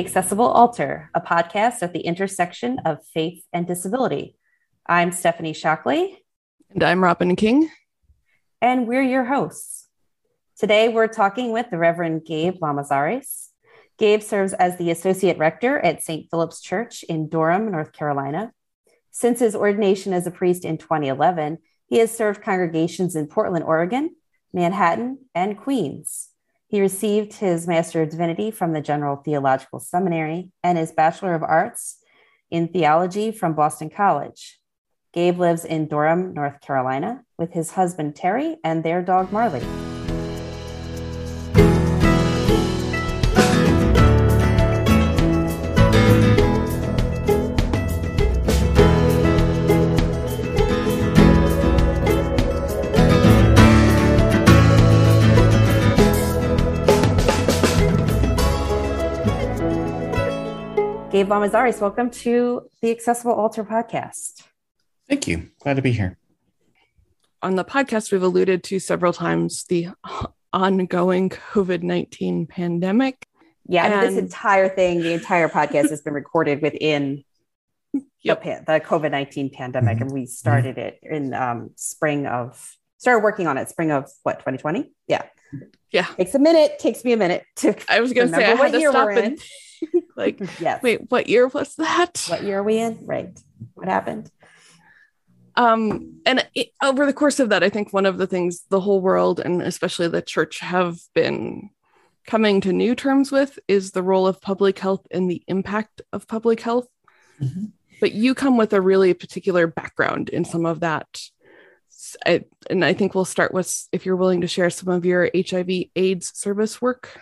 Welcome to The Accessible Altar, a podcast at the intersection of faith and disability. I'm Stephanie Shockley. And I'm Robyn King. And we're your hosts. Today, we're talking with the Reverend Gabe Lamazares. Gabe serves as the Associate Rector at St. Philip's Church in Durham, North Carolina. Since his ordination as a priest in 2011, he has served congregations in Portland, Oregon, Manhattan, and Queens. He received his Master of Divinity from the General Theological Seminary and his Bachelor of Arts in Theology from Boston College. Gabe lives in Durham, North Carolina, with his husband Terry and their dog Marley. Gabe Lamazares, welcome to the Accessible Altar podcast. Thank you. Glad to be here. On the podcast, we've alluded to several times the ongoing COVID 19 pandemic. Yeah, and this entire thing, the entire podcast has been recorded within yep. the, the COVID 19 pandemic. Mm-hmm. And we started it in um, spring of, started working on it spring of what, 2020? Yeah. Yeah. Takes a minute, takes me a minute to I was gonna say I what year we're in. like, yes. wait, what year was that? What year are we in? Right. What happened? Um, and it, over the course of that, I think one of the things the whole world and especially the church have been coming to new terms with is the role of public health and the impact of public health. Mm-hmm. But you come with a really particular background in some of that. I, and I think we'll start with if you're willing to share some of your HIV AIDS service work.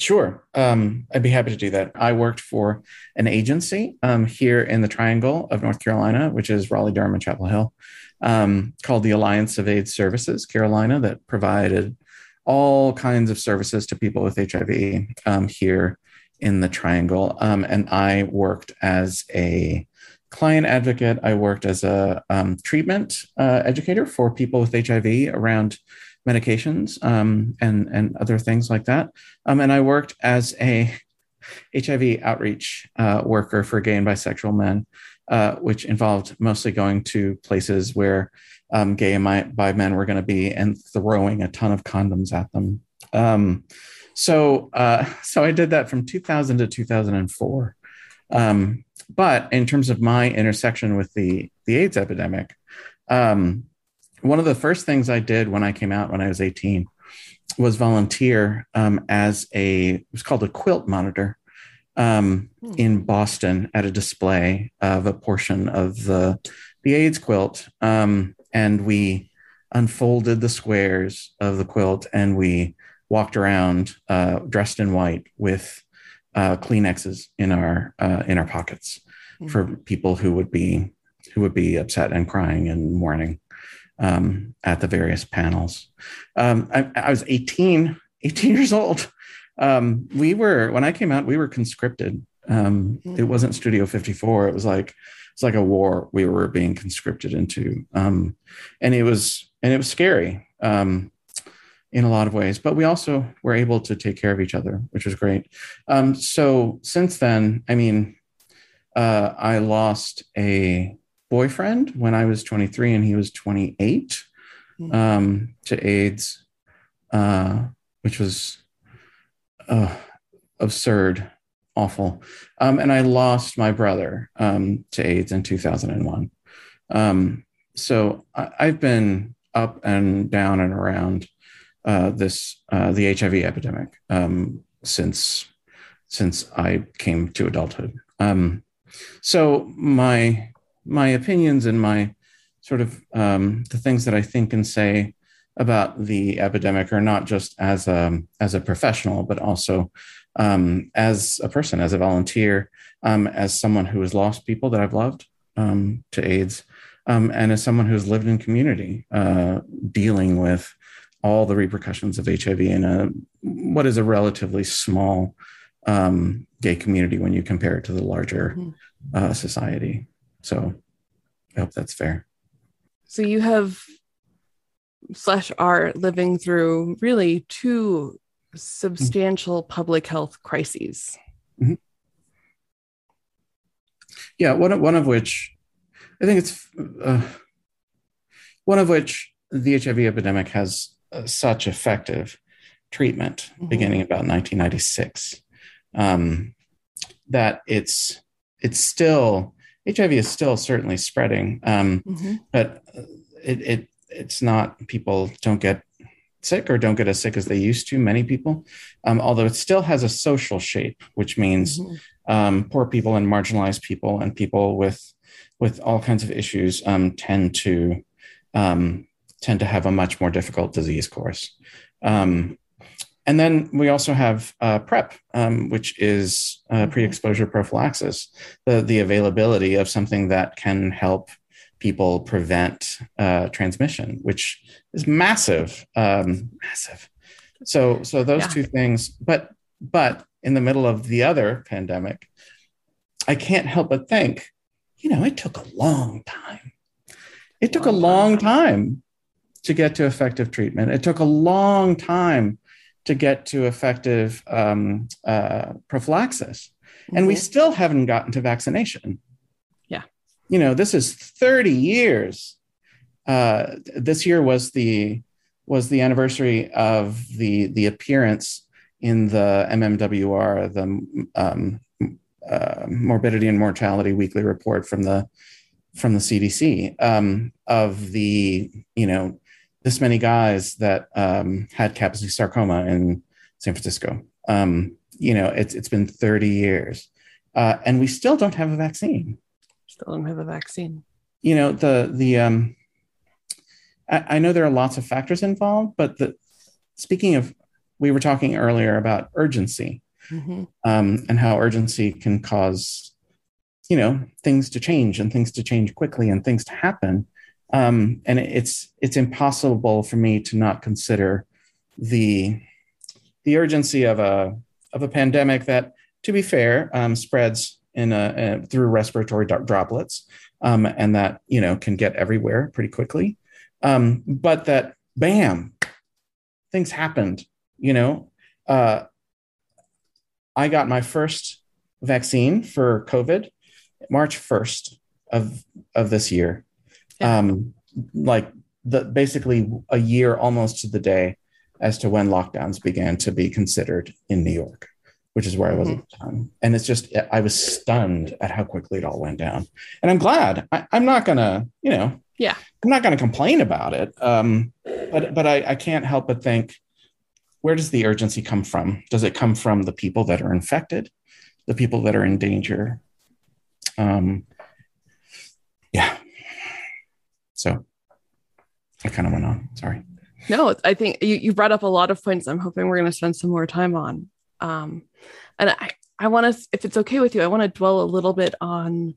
Sure. Um, I'd be happy to do that. I worked for an agency um, here in the Triangle of North Carolina, which is Raleigh, Durham, and Chapel Hill, um, called the Alliance of AIDS Services Carolina, that provided all kinds of services to people with HIV um, here in the Triangle. Um, and I worked as a client advocate. I worked as a um, treatment uh, educator for people with HIV around medications um, and and other things like that. Um, and I worked as a HIV outreach uh, worker for gay and bisexual men, uh, which involved mostly going to places where um, gay and bi men were going to be and throwing a ton of condoms at them. Um, so uh, so I did that from 2000 to 2004. But in terms of my intersection with the the AIDS epidemic, um, one of the first things I did when I came out when I was 18 was volunteer um, as a it was called a quilt monitor um, hmm. in Boston at a display of a portion of the the AIDS quilt, um, and we unfolded the squares of the quilt and we walked around uh, dressed in white with uh, Kleenexes in our uh, in our pockets hmm. for people who would be who would be upset and crying and mourning um, at the various panels. Um, I, I, was 18, 18 years old. Um, we were when I came out, we were conscripted. Um, it mm-hmm. wasn't Studio 54. It was like it's like a war we were being conscripted into, um, and it was and it was scary um, in a lot of ways. But we also were able to take care of each other, which was great. so since then, I mean, uh, I lost a boyfriend when I was 23 and he was 28 hmm. um, to AIDS, uh, which was uh, absurd, awful. Um, and I lost my brother um, to AIDS in 2001. Um, so I, have been up and down and around uh, this uh, the HIV epidemic um, since since I came to adulthood. Um, so my my opinions and my sort of um, the things that I think and say about the epidemic are not just as a as a professional, but also um, as a person, as a volunteer, um, as someone who has lost people that I've loved um, to AIDS, and as someone who's lived in community, uh, dealing with all the repercussions of HIV in a what is a relatively small um, gay community when you compare it to the larger mm-hmm. uh, society. So I hope that's fair. So you have slash are living through really two substantial public health crises. Mm-hmm. Yeah, one one of which I think it's uh, one of which the HIV epidemic has such effective treatment mm-hmm. beginning about 1996 um, that it's it's still HIV is still certainly spreading, um, mm-hmm. but it, it it's not people don't get sick or don't get as sick as they used to. Many people, um, although it still has a social shape, which means mm-hmm. um, poor people and marginalized people and people with with all kinds of issues um, tend to um, tend to have a much more difficult disease course. Um, and then we also have uh, PrEP, um, which is uh, mm-hmm. pre-exposure prophylaxis, the the availability of something that can help people prevent uh, transmission, which is massive, um, massive. So, so those yeah. two things. But, but in the middle of the other pandemic, I can't help but think, you know, it took a long time. It took a long time. To get to effective treatment. It took a long time to get to effective um, uh, prophylaxis, mm-hmm. and we mm-hmm. still haven't gotten to vaccination Yeah. you know, this is 30 years. Uh, this year was the was the anniversary of the the appearance in the MMWR, the um, uh, Morbidity and Mortality Weekly Report from the from the CDC um, of the you know this many guys that um, had Kaposi sarcoma in San Francisco. Um, you know, it's it's been 30 years, uh, and we still don't have a vaccine still don't have a vaccine. You know, the the um I, I know there are lots of factors involved, but the speaking of we were talking earlier about urgency mm-hmm. um, and how urgency can cause you know things to change and things to change quickly and things to happen um, and it's it's impossible for me to not consider the the urgency of a of a pandemic that to be fair um, spreads in a, a through respiratory droplets, um, and that you know can get everywhere pretty quickly. Um, but that bam, things happened. You know, uh, I got my first vaccine for COVID March first of of this year. Yeah. Um, like the basically a year almost to the day as to when lockdowns began to be considered in New York which is where I was mm-hmm. at the time. And it's just, I was stunned at how quickly it all went down. And I'm glad. I, am not going to, you know, yeah, I'm not going to complain about it. Um, but but I, I can't help but think, where does the urgency come from? Does it come from the people that are infected, the people that are in danger? Um, yeah. So I kind of went on. Sorry. No, I think you, you brought up a lot of points I'm hoping we're going to spend some more time on. Um, and I, I want to, if it's okay with you, I want to dwell a little bit on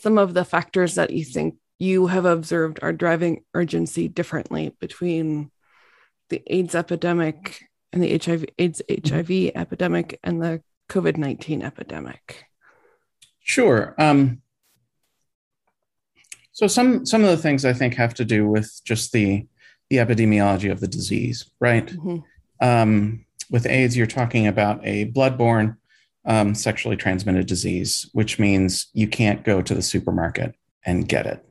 some of the factors that you think you have observed are driving urgency differently between the AIDS epidemic and the HIV AIDS HIV mm-hmm. epidemic and the COVID nineteen epidemic. Sure. Um, so some some of the things I think have to do with just the the epidemiology of the disease, right? Mm-hmm. Um, with AIDS, you're talking about a bloodborne um, sexually transmitted disease, which means you can't go to the supermarket and get it.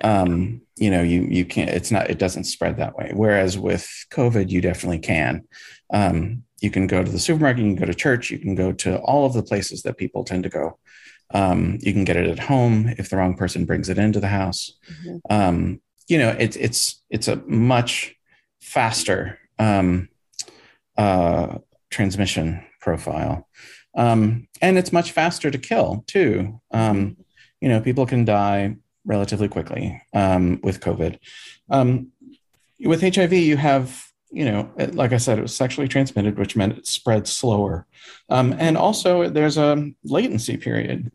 Um, you know, you you can't. It's not. It doesn't spread that way. Whereas with COVID, you definitely can. Um, you can go to the supermarket. You can go to church. You can go to all of the places that people tend to go. Um, you can get it at home if the wrong person brings it into the house. Mm-hmm. Um, you know, it's it's it's a much faster um, uh, transmission profile. Um, and it's much faster to kill too. Um, you know, people can die relatively quickly um, with COVID. Um, with HIV, you have, you know, like I said, it was sexually transmitted, which meant it spread slower. Um, and also, there's a latency period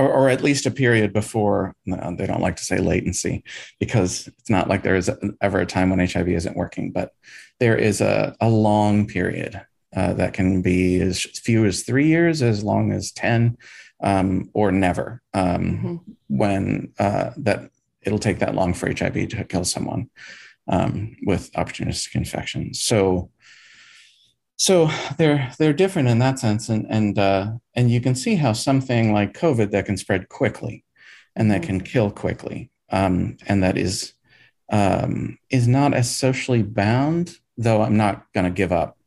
or, or at least a period before no, they don't like to say latency because it's not like there is ever a time when hiv isn't working but there is a, a long period uh, that can be as few as three years as long as 10 um, or never um, mm-hmm. when uh, that it'll take that long for hiv to kill someone um, with opportunistic infections. so so they're they're different in that sense, and and uh, and you can see how something like COVID that can spread quickly, and that can kill quickly, um, and that is um, is not as socially bound. Though I'm not going to give up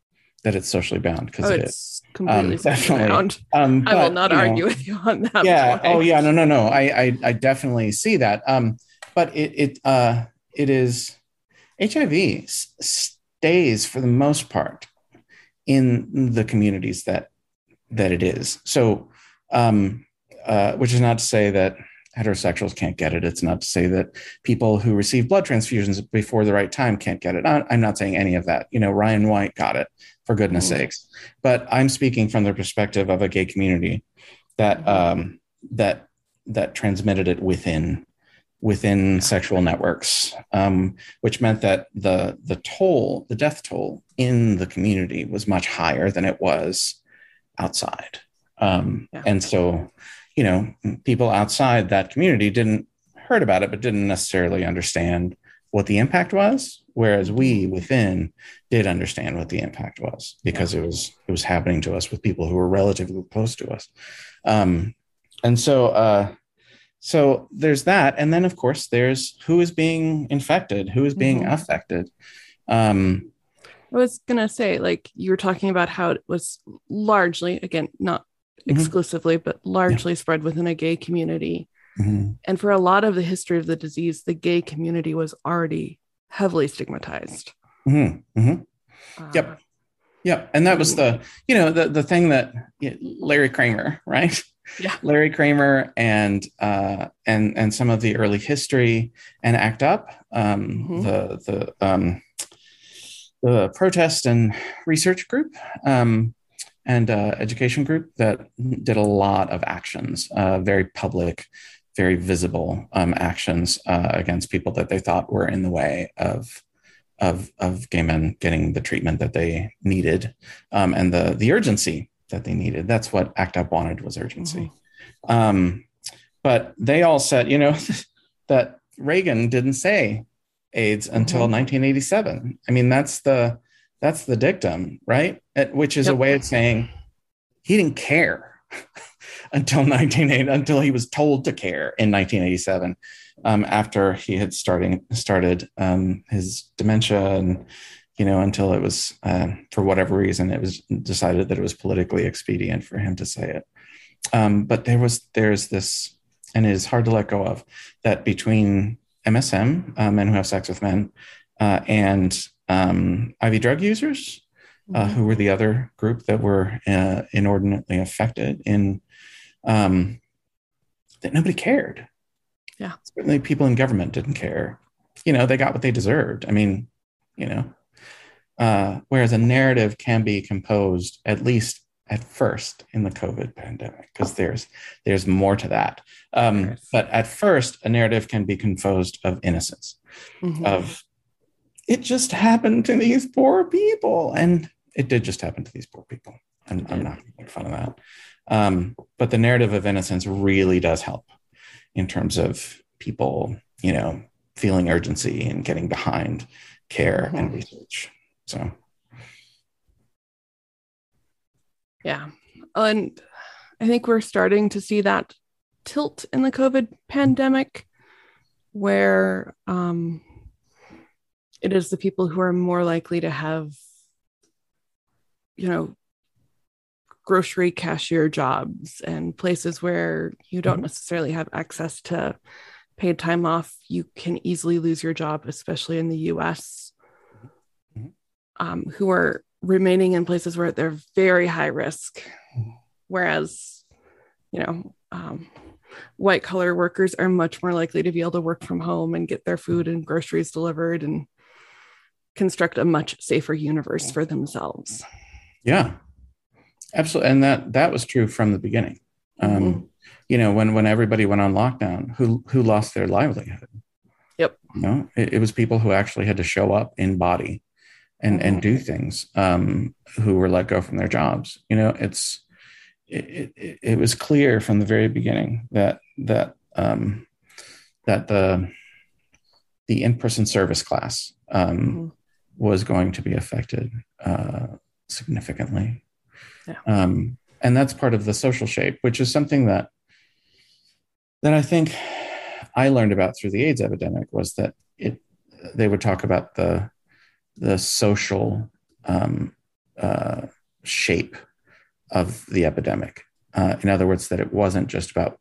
that it's socially bound because oh, it is completely um, definitely. bound. Um, but, I will not argue know, with you on that. Yeah. Point. Oh, yeah. No, no, no. I, I, I definitely see that. Um, but it, it, uh, it is HIV stays for the most part in the communities that that it is. So, um, uh, which is not to say that heterosexuals can't get it. It's not to say that people who receive blood transfusions before the right time can't get it. I'm not saying any of that. You know, Ryan White got it for goodness mm-hmm. sakes. But I'm speaking from the perspective of a gay community that um, that that transmitted it within within sexual networks, um, which meant that the the toll, the death toll in the community was much higher than it was outside. Um, yeah. And so, you know, people outside that community didn't heard about it, but didn't necessarily understand what the impact was. Whereas we within did understand what the impact was because yeah. it was it was happening to us with people who were relatively close to us. Um, and so uh, so there's that and then of course there's who is being infected who is being mm-hmm. affected um i was gonna say like you were talking about how it was largely again not mm-hmm. exclusively but largely yeah. spread within a gay community mm-hmm. and for a lot of the history of the disease the gay community was already heavily stigmatized mm-hmm. Mm-hmm. Uh, yep yep and that was the you know the the thing that larry kramer right yeah. Larry Kramer and uh, and and some of the early history and ACT UP, um, mm-hmm. the the um, the protest and research group um, and uh, education group that did a lot of actions, uh, very public, very visible um, actions uh, against people that they thought were in the way of of of gay men getting the treatment that they needed um, and the the urgency that they needed. That's what ACT UP wanted was urgency. Mm-hmm. Um, but they all said, you know, that Reagan didn't say AIDS until mm-hmm. 1987. I mean, that's the that's the dictum, right? which is yep. a way of saying he didn't care until 1980 until he was told to care in 1987 um, after he had starting started um, his dementia and you know, until it was, uh, for whatever reason, it was decided that it was politically expedient for him to say it. Um, but there was, there's this, and it is hard to let go of, that between MSM, uh, men who have sex with men, uh, and um, IV drug users, uh, mm-hmm. who were the other group that were uh, inordinately affected in, um, that nobody cared. Yeah. Certainly people in government didn't care. You know, they got what they deserved. I mean, you know, uh, whereas a narrative can be composed at least at first in the COVID pandemic, because there's there's more to that. Um, but at first, a narrative can be composed of innocence, mm-hmm. of it just happened to these poor people, and it did just happen to these poor people. I'm, I'm not going to make fun of that. Um, but the narrative of innocence really does help in terms of people, you know, feeling urgency and getting behind care mm-hmm. and research. So, yeah. And I think we're starting to see that tilt in the COVID pandemic where um, it is the people who are more likely to have, you know, grocery cashier jobs and places where you don't mm-hmm. necessarily have access to paid time off. You can easily lose your job, especially in the US um, who are remaining in places where they're very high risk, whereas, you know, um, white collar workers are much more likely to be able to work from home and get their food and groceries delivered and construct a much safer universe for themselves. Yeah, absolutely, and that that was true from the beginning. Um, mm-hmm. You know, when when everybody went on lockdown, who who lost their livelihood? Yep. You know, it, it was people who actually had to show up in body and and do things um, who were let go from their jobs. You know, it's it, it, it was clear from the very beginning that that um, that the the in person service class um, mm-hmm. was going to be affected uh, significantly. Yeah. Um, and that's part of the social shape, which is something that that I think I learned about through the AIDS epidemic was that it they would talk about the the social um, uh, shape of the epidemic. Uh, in other words, that it wasn't just about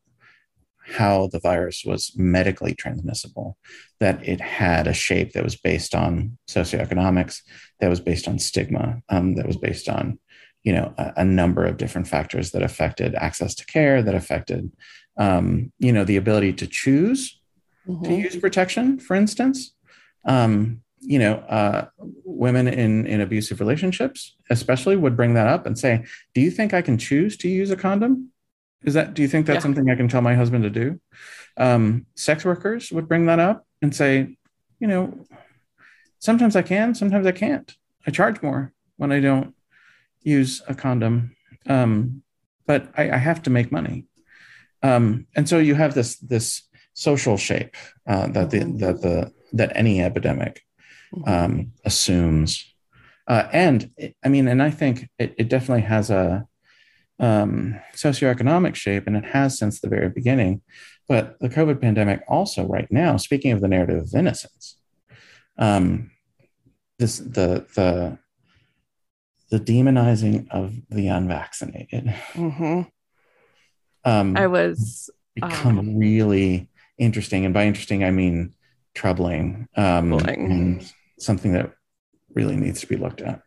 how the virus was medically transmissible, that it had a shape that was based on socioeconomics, that was based on stigma, um, that was based on, you know, a, a, number of different factors that affected access to care, that affected, um, you know, the ability to choose mm-hmm. to use protection, for instance. Um, you know, uh, women in in abusive relationships, especially, would bring that up and say, "Do you think I can choose to use a condom? Is that? Do you think that's yeah. something I can tell my husband to do?" Um, sex workers would bring that up and say, "You know, sometimes I can, sometimes I can't. I charge more when I don't use a condom, um, but I, I, have to make money." Um, and so you have this this social shape uh, that the that the that any epidemic um, assumes. Uh, and I mean, and I think it, it definitely has a um, socioeconomic shape, and it has since the very beginning. But the COVID pandemic also, right now, speaking of the narrative of innocence, um, this the the the demonizing of the unvaccinated. Mm-hmm. Um, I was become um, really interesting, and by interesting I mean troubling. Um, and something that really needs to be looked at.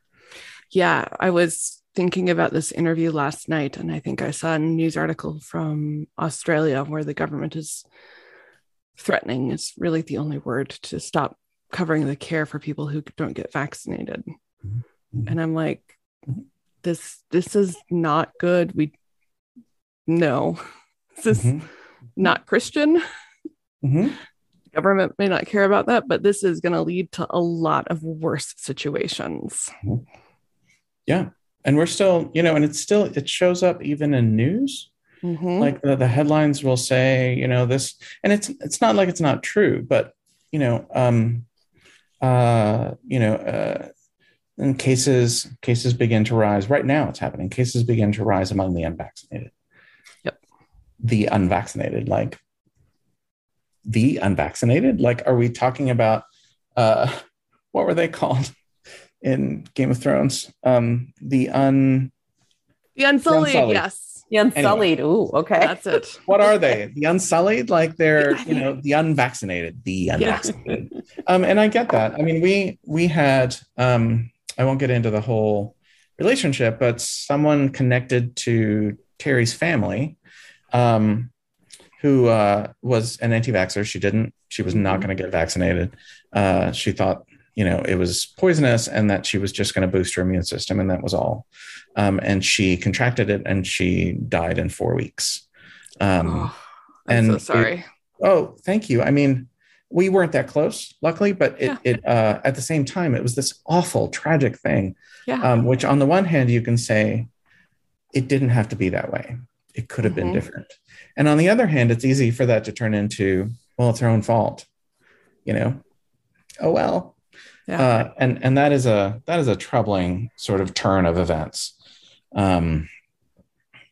Yeah, I was thinking about this interview last night, and I think I saw a news article from Australia where the government is threatening, is really the only word, to stop covering the care for people who don't get vaccinated. Mm-hmm. And I'm like, this this is not good. We no, this is mm-hmm. not Christian. Mm-hmm government may not care about that, but this is going to lead to a lot of worse situations. Mm-hmm. Yeah. And we're still, you know, and it's still, it shows up even in news. Mm-hmm. Like the, the, headlines will say, you know, this, and it's, it's not like it's not true, but, you know, um, uh, you know, uh, and cases, cases begin to rise right now. It's happening. Cases begin to rise among the unvaccinated. Yep. The unvaccinated, like the unvaccinated? Like, are we talking about uh, what were they called in Game of Thrones? Um, the un the unsullied, the unsullied. yes. The unsullied. Anyway, Ooh, okay. That's it. What are they? The unsullied? Like they're, you know, the unvaccinated, the unvaccinated. Yeah. um, and I get that. I mean, we we had um, I won't get into the whole relationship, but someone connected to Terry's family um, who uh, was an anti-vaxxer. She didn't. She was not mm-hmm. going to get vaccinated. Uh, she thought, you know, it was poisonous, and that she was just going to boost her immune system, and that was all. Um, and she contracted it, and she died in four weeks. Um, oh, I'm and so sorry. It, oh, thank you. I mean, we weren't that close, luckily, but it, yeah. it uh, at the same time, it was this awful, tragic thing. Yeah. Um, which, on the one hand, you can say it didn't have to be that way. It could have mm-hmm. been different. And on the other hand, it's easy for that to turn into, well, it's her own fault, you know? Oh well. Yeah. Uh, and and that is a that is a troubling sort of turn of events. Um,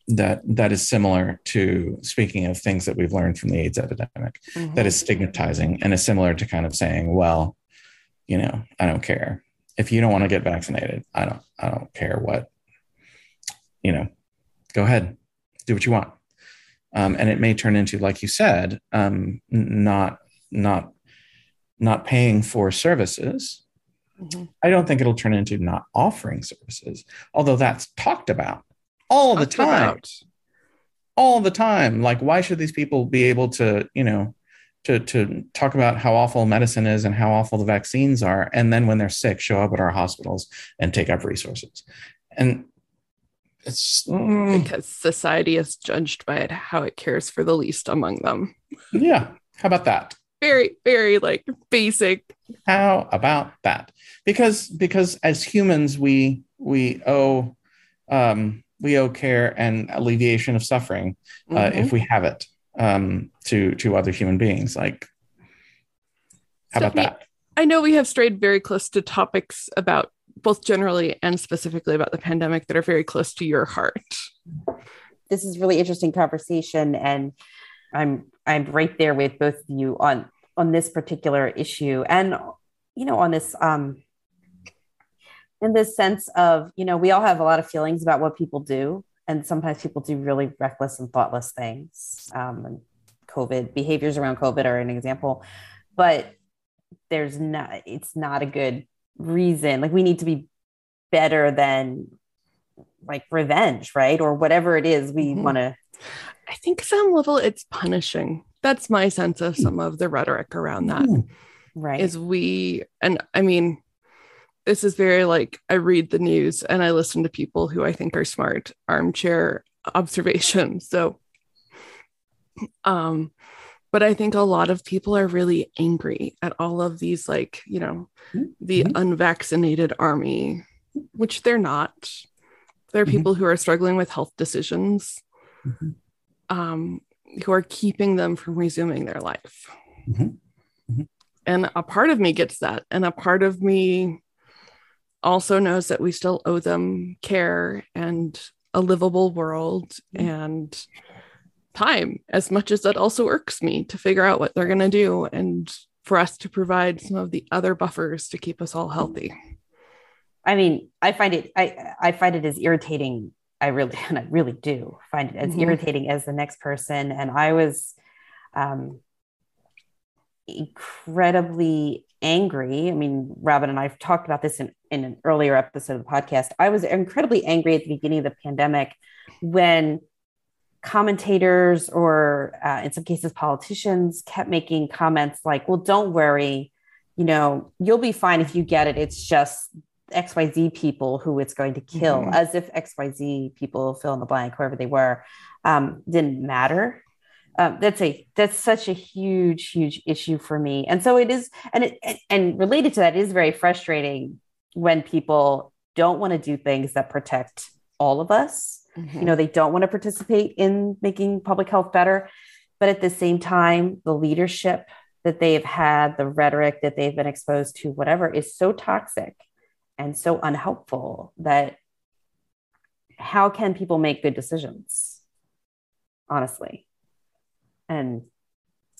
that that is similar to speaking of things that we've learned from the AIDS epidemic. Mm-hmm. That is stigmatizing and is similar to kind of saying, well, you know, I don't care if you don't want to get vaccinated. I don't I don't care what, you know, go ahead, do what you want um, and it may turn into, like you said, um, not not not paying for services. Mm-hmm. I don't think it'll turn into not offering services, although that's talked about all talked the time. About. All the time. Like, why should these people be able to, you know, to to talk about how awful medicine is and how awful the vaccines are, and then when they're sick, show up at our hospitals and take up resources? And it's mm. because society is judged by it, how it cares for the least among them. Yeah. How about that? Very, very like basic. How about that? Because because as humans, we we owe um, we owe care and alleviation of suffering uh, mm-hmm. if we have it um, to to other human beings. Like, how about that? I know we have strayed very close to topics about both generally and specifically about the pandemic that are very close to your heart. This is really interesting conversation, and I'm I'm right there with both of you on on this particular issue, and you know on this um in this sense of you know we all have a lot of feelings about what people do, and sometimes people do really reckless and thoughtless things. Um, and COVID behaviors around COVID are an example, but there's not it's not a good reason like we need to be better than like revenge right or whatever it is we mm-hmm. want to i think some level it's punishing that's my sense of some of the rhetoric around that mm-hmm. right is we and i mean this is very like i read the news and i listen to people who i think are smart armchair observation so um but i think a lot of people are really angry at all of these like you know mm-hmm. the unvaccinated army which they're not there are mm-hmm. people who are struggling with health decisions mm-hmm. um, who are keeping them from resuming their life mm-hmm. Mm-hmm. and a part of me gets that and a part of me also knows that we still owe them care and a livable world mm-hmm. and time as much as that also irks me to figure out what they're going to do and for us to provide some of the other buffers to keep us all healthy. I mean i find it i i find it as irritating. I really and i really do find it as mm-hmm. irritating as the next person. And i was um incredibly angry. I mean Robyn and i've talked about this in, in an earlier episode of the podcast. I was incredibly angry at the beginning of the pandemic when commentators or uh, in some cases politicians kept making comments like well don't worry. You know you'll be fine if you get it. It's just xyz people who it's going to kill mm-hmm. as if xyz people fill in the blank whoever they were um, didn't matter. Um, that's a that's such a huge huge issue for me. And so it is and it and related to that is very frustrating when people don't want to do things that protect all of us Mm-hmm. You know, they don't want to participate in making public health better. But at the same time, the leadership that they've had, the rhetoric that they've been exposed to, whatever, is so toxic and so unhelpful that how can people make good decisions? Honestly. And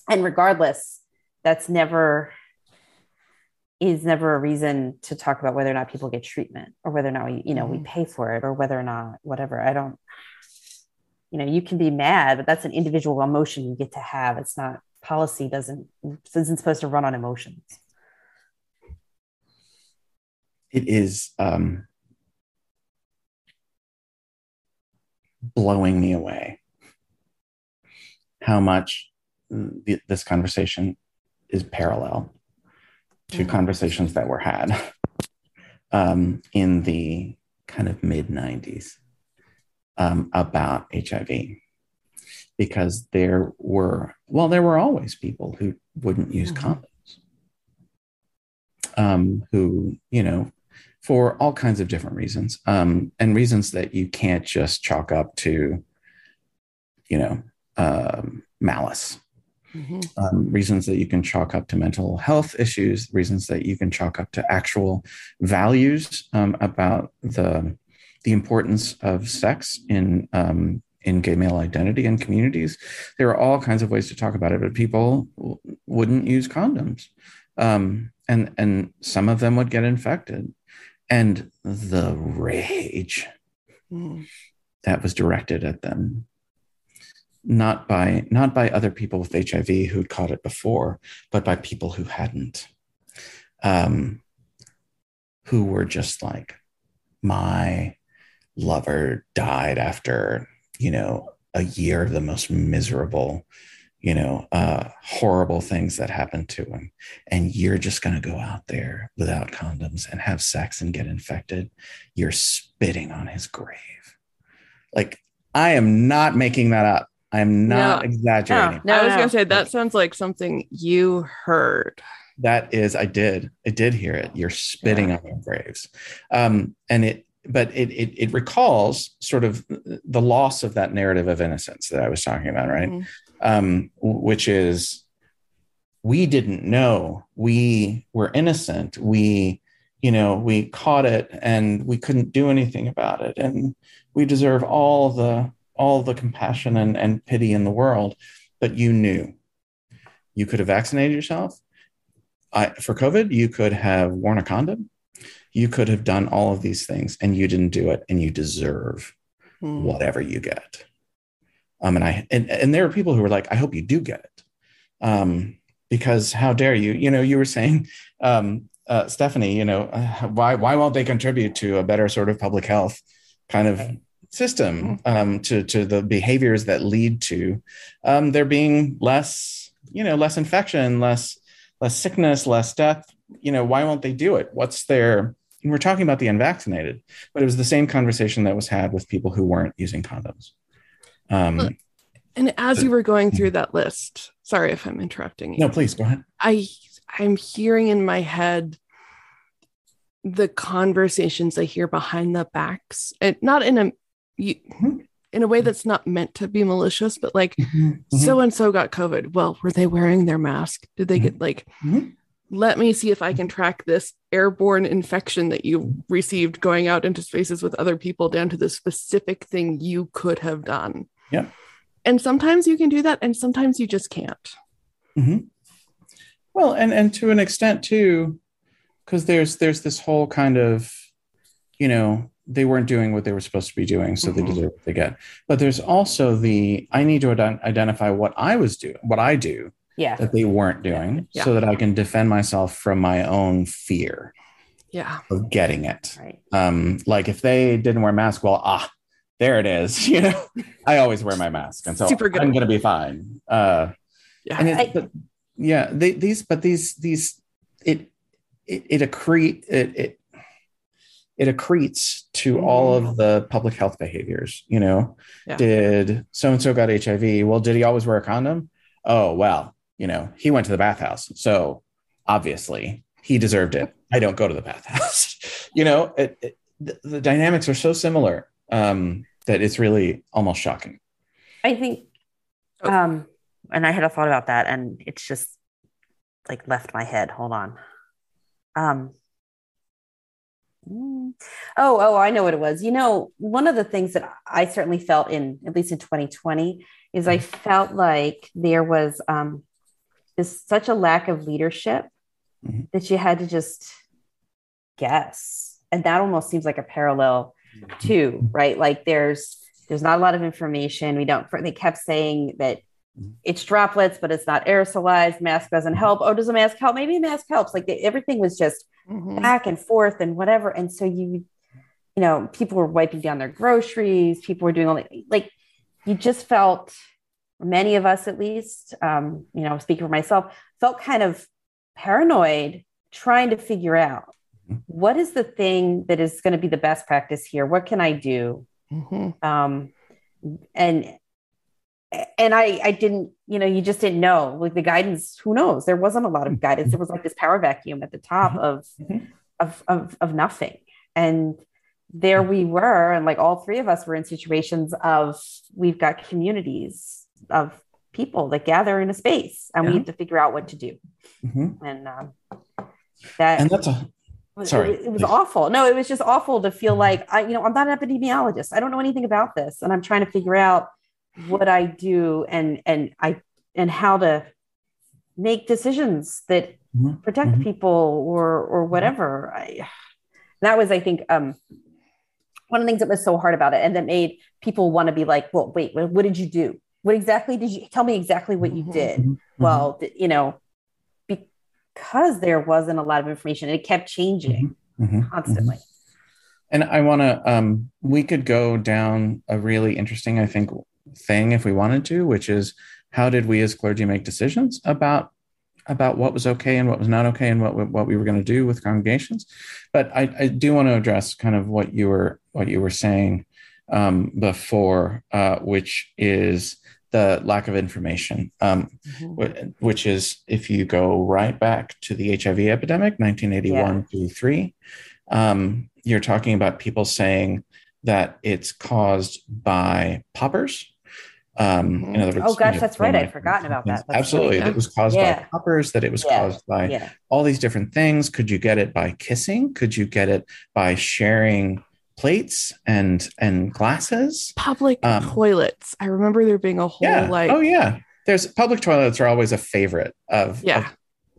and regardless, that's never is never a reason to talk about whether or not people get treatment or whether or not we, you know, mm-hmm. we pay for it or whether or not whatever. I don't, you know, you can be mad, but that's an individual emotion you get to have. It's not policy doesn't isn't supposed to run on emotions. It is um, blowing me away how much this conversation is parallel to mm-hmm. conversations that were had um, in the kind of mid 90s um, about HIV. Because there were, well, there were always people who wouldn't use mm-hmm. condoms, um, who, you know, for all kinds of different reasons, um, and reasons that you can't just chalk up to, you know, um, malice Mm-hmm. Um, reasons that you can chalk up to mental health issues, reasons that you can chalk up to actual values um, about the the importance of sex in um, in gay male identity and communities. There are all kinds of ways to talk about it, but people w- wouldn't use condoms, um, and and some of them would get infected, and the rage mm. that was directed at them not by not by other people with HIV who'd caught it before, but by people who hadn't, um, who were just like, my lover died after you know a year of the most miserable, you know, uh, horrible things that happened to him, and you're just gonna go out there without condoms and have sex and get infected. You're spitting on his grave. Like I am not making that up. I'm not no. exaggerating. No, no, I was going to say that sounds like something you heard. That is, I did. I did hear it. You're spitting yeah. on your graves, um, and it. But it, it it recalls sort of the loss of that narrative of innocence that I was talking about, right? Mm-hmm. Um, which is we didn't know we were innocent. We you know we caught it and we couldn't do anything about it and we deserve all the all the compassion and, and pity in the world but you knew. You could have vaccinated yourself. I, for covid you could have worn a condom. You could have done all of these things and you didn't do it and you deserve hmm. whatever you get. Um, and i and, and there are people who are like i hope you do get it. Um, because how dare you? You know you were saying um, uh, Stephanie, you know, uh, why why won't they contribute to a better sort of public health kind of system mm-hmm. um, to to the behaviors that lead to um, there being less, you know, less infection, less less sickness, less death. You know, why won't they do it? What's their we're talking about the unvaccinated, but it was the same conversation that was had with people who weren't using condoms. Um, and as you were going through that list, sorry if I'm interrupting you. No, please go ahead. I I'm hearing in my head the conversations I hear behind the backs, and not in a you, mm-hmm. in a way that's not meant to be malicious, but like so and so got COVID. Well, were they wearing their mask? Did they get mm-hmm. like? Mm-hmm. Let me see if I can track this airborne infection that you received going out into spaces with other people down to the specific thing you could have done. Yeah. And sometimes you can do that, and sometimes you just can't. Mm-hmm. Well, and and to an extent too, because there's there's this whole kind of, you know, they weren't doing what they were supposed to be doing, so mm-hmm. they deserve what they get. But there's also the I need to ad- identify what I was doing, what I do, yeah, that they weren't doing, yeah. so that I can defend myself from my own fear, yeah, of getting it. Right. Um, like if they didn't wear masks, well, ah, there it is. You know, I always wear my mask, and so I'm going to be fine. Uh, yeah, and I, yeah they, these but these these it it, it accrete it, it it accretes to all of the public health behaviors you know yeah. did so and so got hiv well did he always wear a condom oh well you know he went to the bathhouse so obviously he deserved it i don't go to the bathhouse you know it, it, the, the, dynamics are so similar um, that it's really almost shocking i think um, and I had a thought about that, and it's just like left my head. Hold on. Um. Mm, oh, oh, I know what it was. You know, one of the things that I certainly felt in, at least in 2020, is I felt like there was um, this such a lack of leadership mm-hmm. that you had to just guess, and that almost seems like a parallel mm-hmm. too, right? Like there's there's not a lot of information. We don't. They kept saying that it's droplets, but it's not aerosolized. Mask doesn't help. Oh, does a mask help? Maybe a mask helps. Like everything was just mm-hmm. back and forth and whatever. And so you, you know, people were wiping down their groceries. People were doing all the, like, you just felt, many of us at least, um, you know, speaking for myself, felt kind of paranoid trying to figure out mm-hmm. what is the thing that is going to be the best practice here? What can I do? Mm-hmm. Um, and and I, I didn't, you know, you just didn't know like the guidance, who knows? There wasn't a lot of guidance. There was like this power vacuum at the top mm-hmm. of, mm-hmm. of, of, of nothing. And there we were. And like all three of us were in situations of, we've got communities of people that gather in a space and yeah. we have to figure out what to do. Mm-hmm. And um, that, and that's a, sorry it, it was awful no it was just awful to feel like i you know i'm not an epidemiologist i don't know anything about this and i'm trying to figure out what I do and and I and how to make decisions that mm-hmm. protect mm-hmm. people or or whatever. I, that was, I think, um, one of the things that was so hard about it, and that made people want to be like, "Well, wait, what, what did you do? What exactly did you tell me exactly what you mm-hmm. did?" Mm-hmm. Well, you know, because there wasn't a lot of information, it kept changing mm-hmm. Mm-hmm. constantly. And I want to, um, we could go down a really interesting, I think, thing if we wanted to, which is how did we as clergy make decisions about about what was okay and what was not okay and what what we were going to do with congregations. But I, I, do want to address kind of what you were what you were saying um, before, uh, which is the lack of information, um, mm-hmm. which is if you go right back to the HIV epidemic, 1981 yeah. to three, um, you're talking about people saying that it's caused by poppers Um, in other words, Oh gosh, you know, that's right. I'd forgotten about that. That's Absolutely, right, that yeah. was caused Yeah. by poppers. That it was Yeah. caused by Yeah. all these different things. Could you get it by kissing? Could you get it by sharing plates and and glasses? Public Um, toilets. I remember there being a whole yeah. like oh yeah. There's public toilets are always a favorite of Yeah.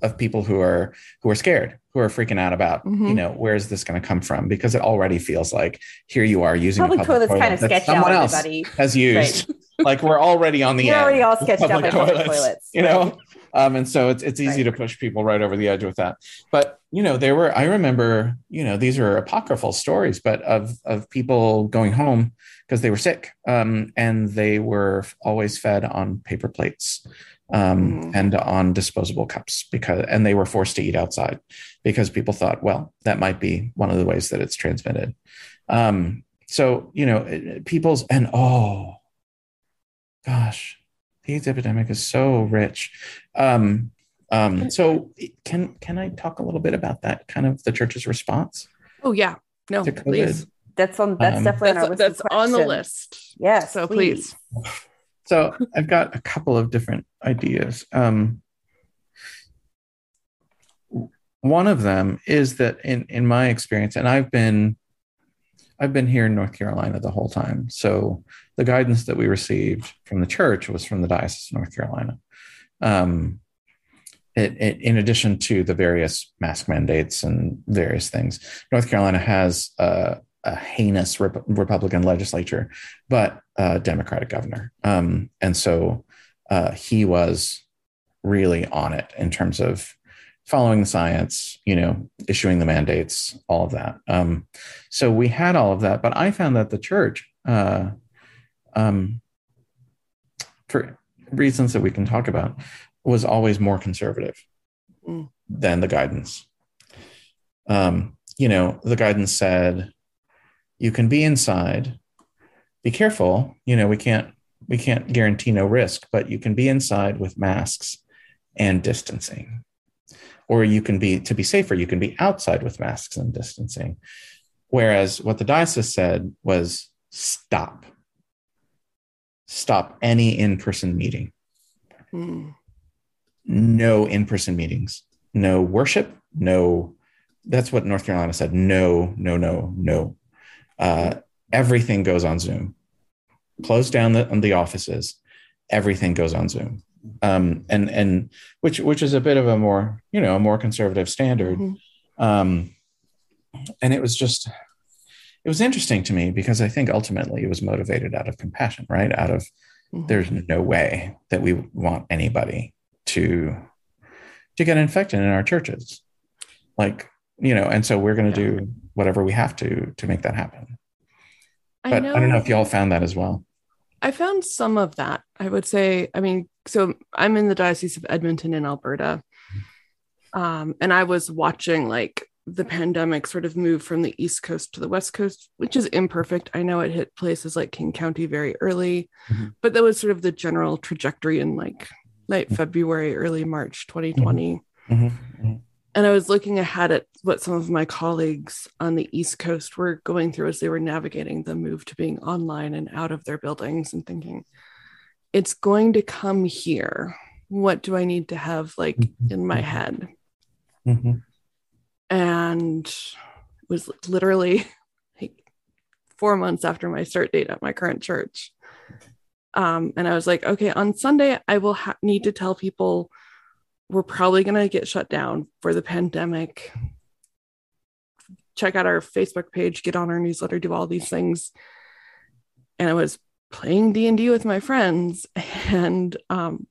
of, of people who are who are scared, who are freaking out about, Mhm. you know, where is this going to come from? Because it already feels like here you are using a Public public toilets kind of toilet that out someone else everybody. has used. like we're already on the We're end already all sketched out by public toilets, you know. Um, and so it's it's easy Right. to push people right over the edge with that. But you know, there were I remember, you know, these are apocryphal stories, but of of people going home because they were sick, um, and they were always fed on paper plates um, Mm. and on disposable cups because and they were forced to eat outside because people thought, well, that might be one of the ways that it's transmitted. Um, so you know, people's and oh gosh, the AIDS epidemic is so rich. Um, um, so can can I talk a little bit about that kind of the church's response? Oh yeah. No, To COVID. please. That's on. That's Um, definitely on our That's, list. on the list. Yes. So please. So I've got a couple of different ideas. Um, one of them is that in in my experience, and I've been I've been here in North Carolina the whole time. So the guidance that we received from the church was from the Diocese of North Carolina. Um, it, it, in addition to the various mask mandates and various things, North Carolina has a heinous Rep- Republican legislature, but a Democratic governor. Um, and so uh, he was really on it in terms of following the science, you know, issuing the mandates, all of that. Um, so we had all of that, but I found that the church, uh, um, for reasons that we can talk about, was always more conservative Mm. than the guidance. Um, you know, the guidance said you can be inside. Be careful. You know, we can't we can't guarantee no risk, but you can be inside with masks and distancing. Or you can be to be safer, you can be outside with masks and distancing. Whereas what the diocese said was stop. Stop any in-person meeting. Mm. no in-person meetings. No worship. No that's what north carolina said. No no no no. Uh, everything goes on zoom. Close down the, the offices. Everything goes on zoom um, and and which which is a bit of a more you know a more conservative standard. Mhm. um, and it was just it was interesting to me because i think ultimately it was motivated out of compassion right? Out of Mhm. there's no way that we want anybody to to get infected in our churches. Like you know and so we're going to do whatever we have to to make that happen. But I, don't know if y'all found that as well I found some of that. I would say, I mean, so I'm in the Diocese of Edmonton in Alberta. Um, and I was watching like the pandemic sort of move from the East Coast to the West Coast, which is imperfect. I know it hit places like King County very early, Mhm. but that was sort of the general trajectory in like late February, early March 2020. Mhm, mhm. And I was looking ahead at what some of my colleagues on the East Coast were going through as they were navigating the move to being online and out of their buildings and thinking, it's going to come here. What do I need to have like in my head? Mhm. And it was literally like four months after my start date at my current church. Um, and I was like, okay, on Sunday, I will ha- need to tell people we're probably going to get shut down for the pandemic. Check out our Facebook page, get on our newsletter, do all these things. And I was playing D&D with my friends and um,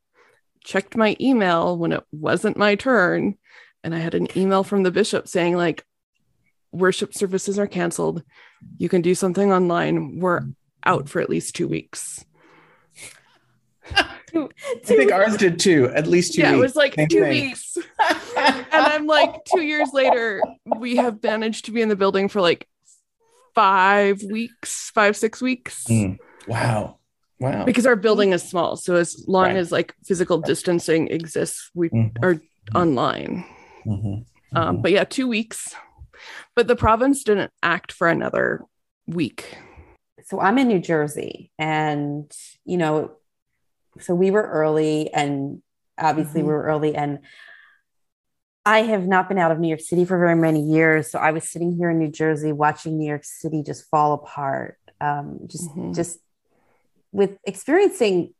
checked my email when it wasn't my turn. And I had an email from the bishop saying, like, worship services are canceled. You can do something online. We're out for at least two weeks. i think ours did too at least two yeah, it was like Same two thing. weeks. and I'm like, two years later, we have managed to be in the building for like five weeks, five, six weeks. Mm. wow wow Because our building is small. So as long Right. as like physical distancing exists, we Mhm, are online. mhm, Um, mhm. but yeah, two weeks. But the province didn't act for another week. so I'm in New Jersey, and you know, so we were early, and obviously Mhm. we were early, and I have not been out of New York City for very many years. So I was sitting here in New Jersey watching New York City just fall apart. Um, just, Mhm. just with experiencing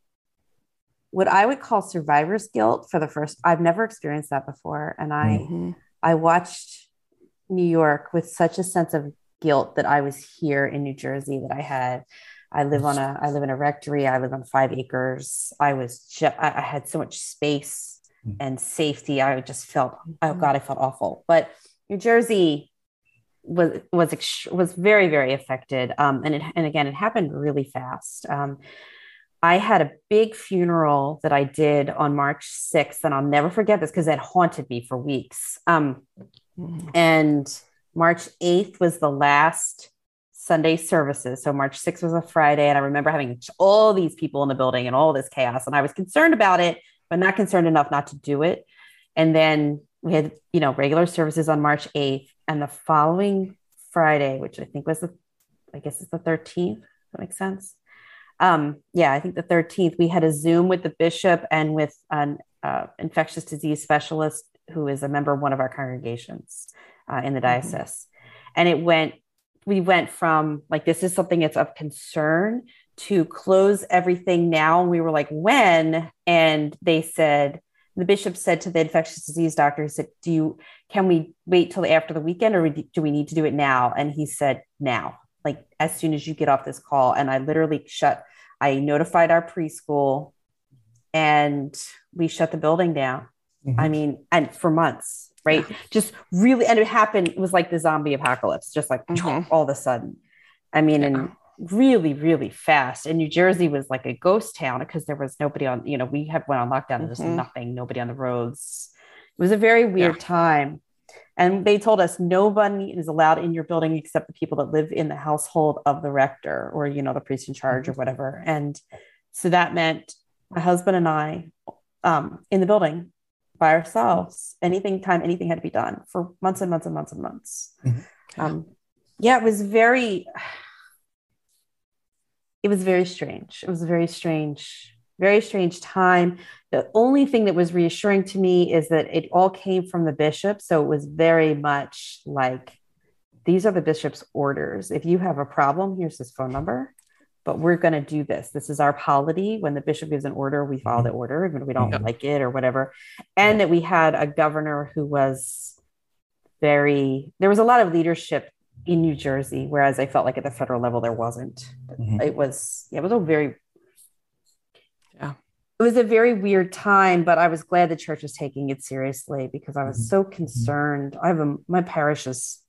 what I would call survivor's guilt for the first. I've never experienced that before, and I, Mhm. I watched New York with such a sense of guilt that I was here in New Jersey. That I had, I live on a, I live in a rectory. I live on five acres. I was, ju- I, had so much space Mm. and safety. I just felt, oh God, I felt awful. But New Jersey was was ex- was very very affected. Um, and it, and again, it happened really fast. Um, I had a big funeral that I did on March 6th, and I'll never forget this because it haunted me for weeks. Um, Mhm. and March 8th was the last Sunday services. So March 6th was a Friday. And I remember having all these people in the building and all this chaos. And I was concerned about it, but not concerned enough not to do it. And then we had, you know, regular services on March 8th. And the following Friday, which I think was the, I guess it's the 13th. That makes sense. Um, yeah, I think the 13th, we had a Zoom with the bishop and with an uh, infectious disease specialist who is a member of one of our congregations uh, in the diocese. And it went, we went from like, this is something that's of concern to close everything now. And we were like, when? And they said, the bishop said to the infectious disease doctor, he said, do you, can we wait till after the weekend or do we need to do it now? And he said, now, like as soon as you get off this call. And I literally shut, I notified our preschool and we shut the building down. Mhm. I mean, and for months, right? Just really, and it happened, it was like the zombie apocalypse, just like Mhm. all of a sudden. I mean, Yeah. and really, really fast. And New Jersey was like a ghost town because there was nobody on, you know, we had went on lockdown, there was Mhm. nothing, nobody on the roads. It was a very weird time. And they told us nobody is allowed in your building except the people that live in the household of the rector or, you know, the priest in charge or whatever. And so that meant my husband and I um, in the building by ourselves. Anything time, anything had to be done for months and months and months and months. Mhm. Um, yeah, it was very, it was very strange. It was a very strange, very strange time. The only thing that was reassuring to me is that it all came from the bishop. So it was very much like these are the bishop's orders. If you have a problem, here's his phone number. But we're going to do this. This is our polity. When the bishop gives an order, we follow the order, even if we don't Yep. like it or whatever. And that we had a governor who was very, there was a lot of leadership in New Jersey, whereas I felt like at the federal level there wasn't. Mhm. It was, yeah, it was a very, Yeah. it was a very weird time, but I was glad the church was taking it seriously because I was Mhm. so concerned. I have a, my parish is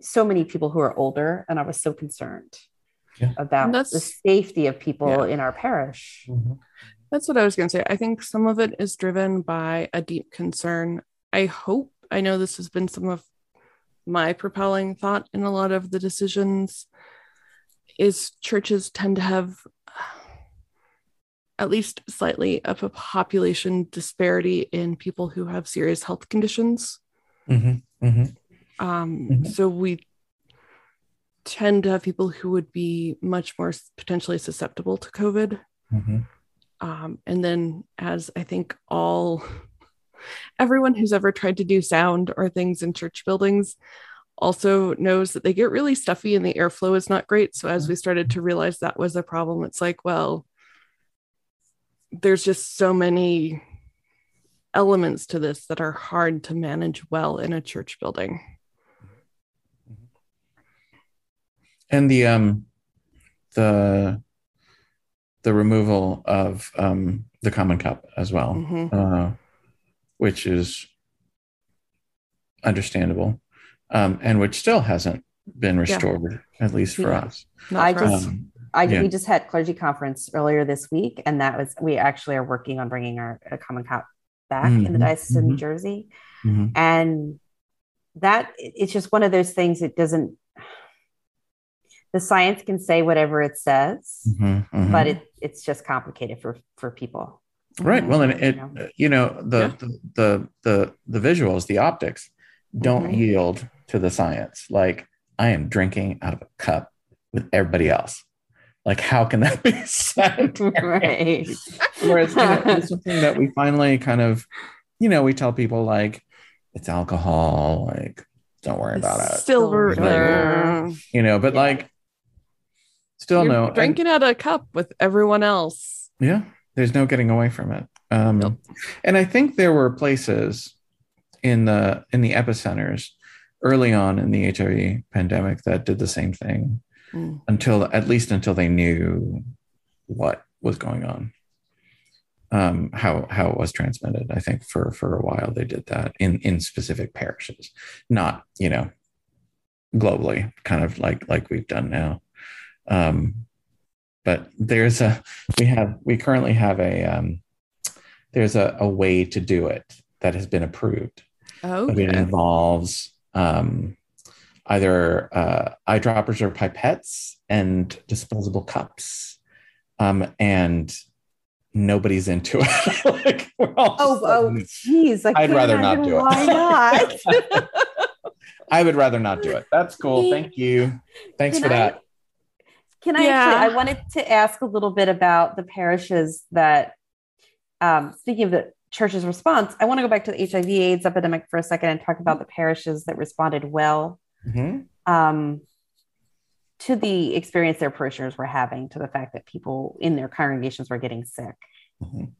so many people who are older, and I was so concerned Yeah. about the safety of people Yeah. in our parish. Mhm. That's what I was going to say. I think some of it is driven by a deep concern. I hope, I know this has been some of my propelling thought in a lot of the decisions, is churches tend to have at least slightly of a population disparity in people who have serious health conditions. Mhm. Mhm. Um, Mhm. So we tend to have people who would be much more potentially susceptible to COVID. Mhm. Um, and then, as I think all everyone who's ever tried to do sound or things in church buildings also knows that they get really stuffy and the airflow is not great. So, as we started to realize that was a problem, it's like, well, there's just so many elements to this that are hard to manage well in a church building. And the um the the removal of um the common cup as well Mhm. uh which is understandable um and which still hasn't been restored at least for Yeah. us Not I for just- us. um, I Yeah. we just had clergy conference earlier this week, and that was we actually are working on bringing our a common cup back in the diocese of New mhm. Jersey, mhm. and that it's just one of those things. It doesn't. The science can say whatever it says, Mhm, mhm. but it it's just complicated for for people. right well and it uh, you know the, Yeah. the the the the visuals the optics don't Mhm. yield to the science like i am drinking out of a cup with everybody else Like, how can that be sanitary? right. Whereas you know, it's something that we finally kind of, you know, we tell people like it's alcohol, like don't worry about it, Silver. Silver. you know. But Yeah. like, still you're no. drinking out of a cup with everyone else. yeah, there's no getting away from it. Um, Nope. And I think there were places in the in the epicenters early on in the HIV pandemic that did the same thing Mm. until at least until they knew what was going on um how how it was transmitted i think for for a while they did that in in specific parishes not you know globally kind of like like we've done now um but there's a we have we currently have a um there's a, a way to do it that has been approved Oh, but it involves um, either uh, eyedroppers or pipettes and disposable cups. Um, and nobody's into it. like, we're all Oh, oh, geez. I I'd rather not do it. Why not? I would rather not do it. That's cool. Thank you. Thanks Can for I- that. Can I Yeah. actually? I wanted to ask a little bit about the parishes that. Um, speaking of the church's response, I want to go back to the HIV/AIDS epidemic for a second and talk about the parishes that responded well Mhm. um, to the experience their parishioners were having, to the fact that people in their congregations were getting sick. Mhm.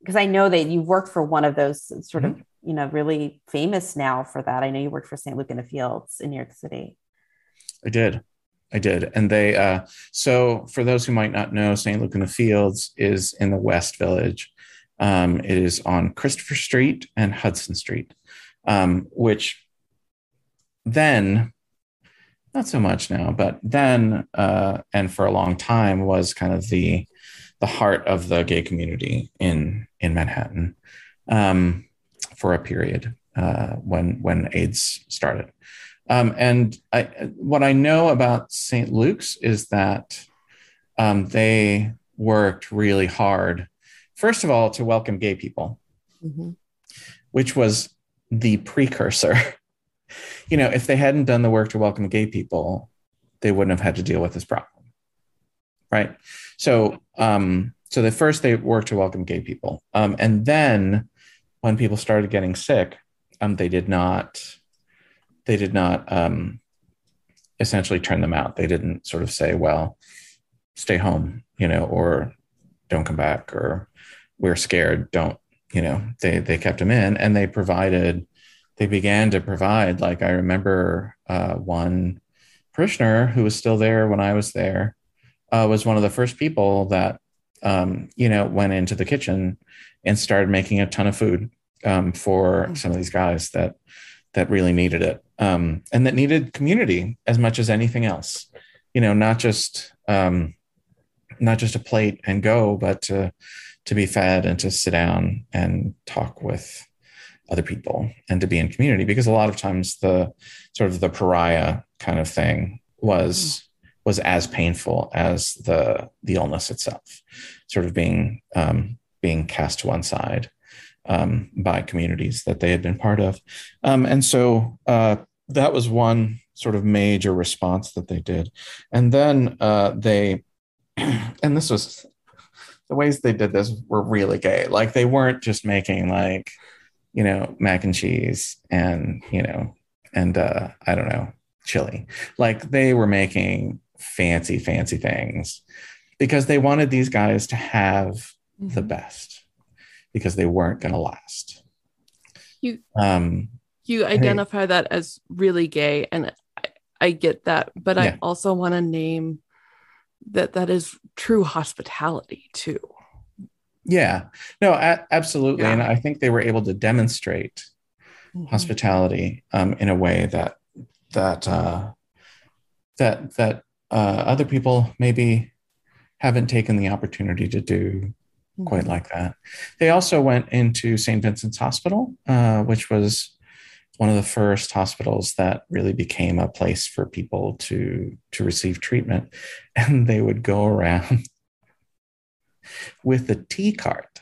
Because I know that you worked for one of those sort of, you know, really famous now for that. I know you worked for St. Luke in the Fields in New York City. I did. I did. And they, uh, so for those who might not know, St. Luke in the Fields is in the West Village. Um, it is on Christopher Street and Hudson Street, um, which then, not so much now, but then, uh, and for a long time was kind of the, the heart of the gay community in, in Manhattan um, for a period uh, when, when AIDS started. Um, and I, what I know about St. Luke's is that um, they worked really hard, first of all, to welcome gay people, Mhm. which was the precursor. you know, if they hadn't done the work to welcome gay people, they wouldn't have had to deal with this problem. Right. So, um, so the first they worked to welcome gay people. Um, and then when people started getting sick, um, they did not they did not um, essentially turn them out. They didn't sort of say, well, stay home, you know, or don't come back, or we're scared, don't, you know, they, they kept them in and they provided, they began to provide, like I remember uh, one parishioner who was still there when I was there uh, was one of the first people that, um, you know, went into the kitchen and started making a ton of food um, for some of these guys that that really needed it um, and that needed community as much as anything else you know not just um, not just a plate and go but to to be fed and to sit down and talk with other people and to be in community because a lot of times the sort of the pariah kind of thing was was as painful as the the illness itself sort of being um, being cast to one side um, by communities that they had been part of. Um, and so uh, that was one sort of major response that they did. And then uh, they, and this was the ways they did this were really gay. Like they weren't just making like, you know, mac and cheese and, you know, and uh, I don't know, chili. Like they were making fancy, fancy things because they wanted these guys to have the best because they weren't going to last. You- um, you identify that as really gay and I, I get that but Yeah. i also want to name that that is true hospitality too yeah, no, a- absolutely, Yeah. and I think they were able to demonstrate hospitality um, in a way that that uh, that that uh, other people maybe haven't taken the opportunity to do quite like that. They also went into St. Vincent's Hospital, uh, which was one of the first hospitals that really became a place for people to to receive treatment, and they would go around with a tea cart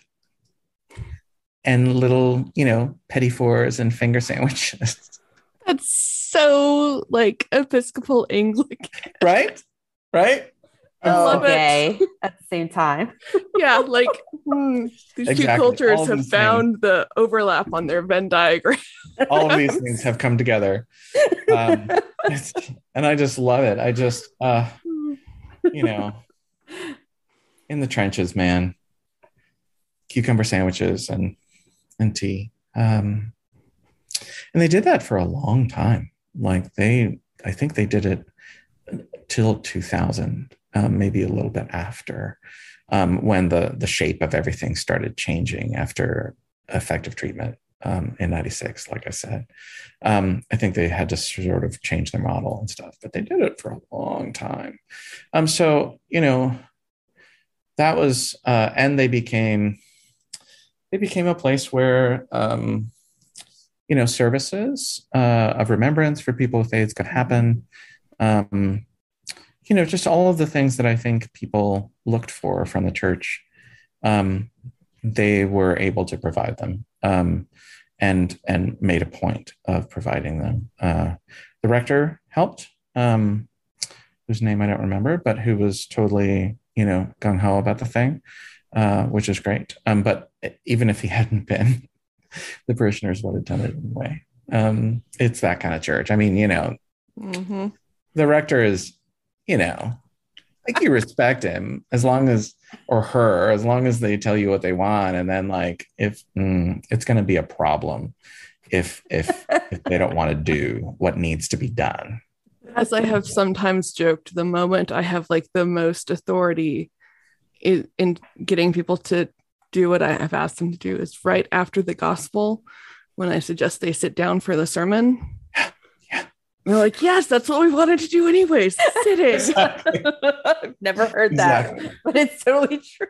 and little, you know, petit fours and finger sandwiches, that's so like episcopal anglican right? right? I love it. gay at the same time. Yeah, like hmm, these two cultures All have these found the overlap on their Venn diagram. All of these things have come together. Um, and I just love it. I just, uh, you know, in the trenches, man. Cucumber sandwiches and and tea. Um, and they did that for a long time. Like they, I think they did it till 2000, um, maybe a little bit after, um, when the the shape of everything started changing after effective treatment um, in '96. Like I said, um, I think they had to sort of change their model and stuff, but they did it for a long time. Um, so you know, that was, uh, and they became, they became a place where, um, you know, services uh, of remembrance for people with AIDS could happen. You know, just all of the things that I think people looked for from the church, um, they were able to provide them. Um, and and made a point of providing them. Uh, the rector helped, um, whose name I don't remember, but who was totally you know gung ho about the thing, uh, which is great. Um, but even if he hadn't been, the parishioners would have done it anyway. Um, it's that kind of church. I mean, you know, hmm the rector is, you know, like you respect him as long as or her as long as they tell you what they want and then like if mm, it's going to be a problem if if if they don't want to do what needs to be done As I have sometimes joked, the moment I have like the most authority in, in getting people to do what I have asked them to do is right after the gospel when I suggest they sit down for the sermon. Yeah. They're like, yes, that's what we wanted to do anyways. Sitting. I've never heard that, Exactly. but it's totally true.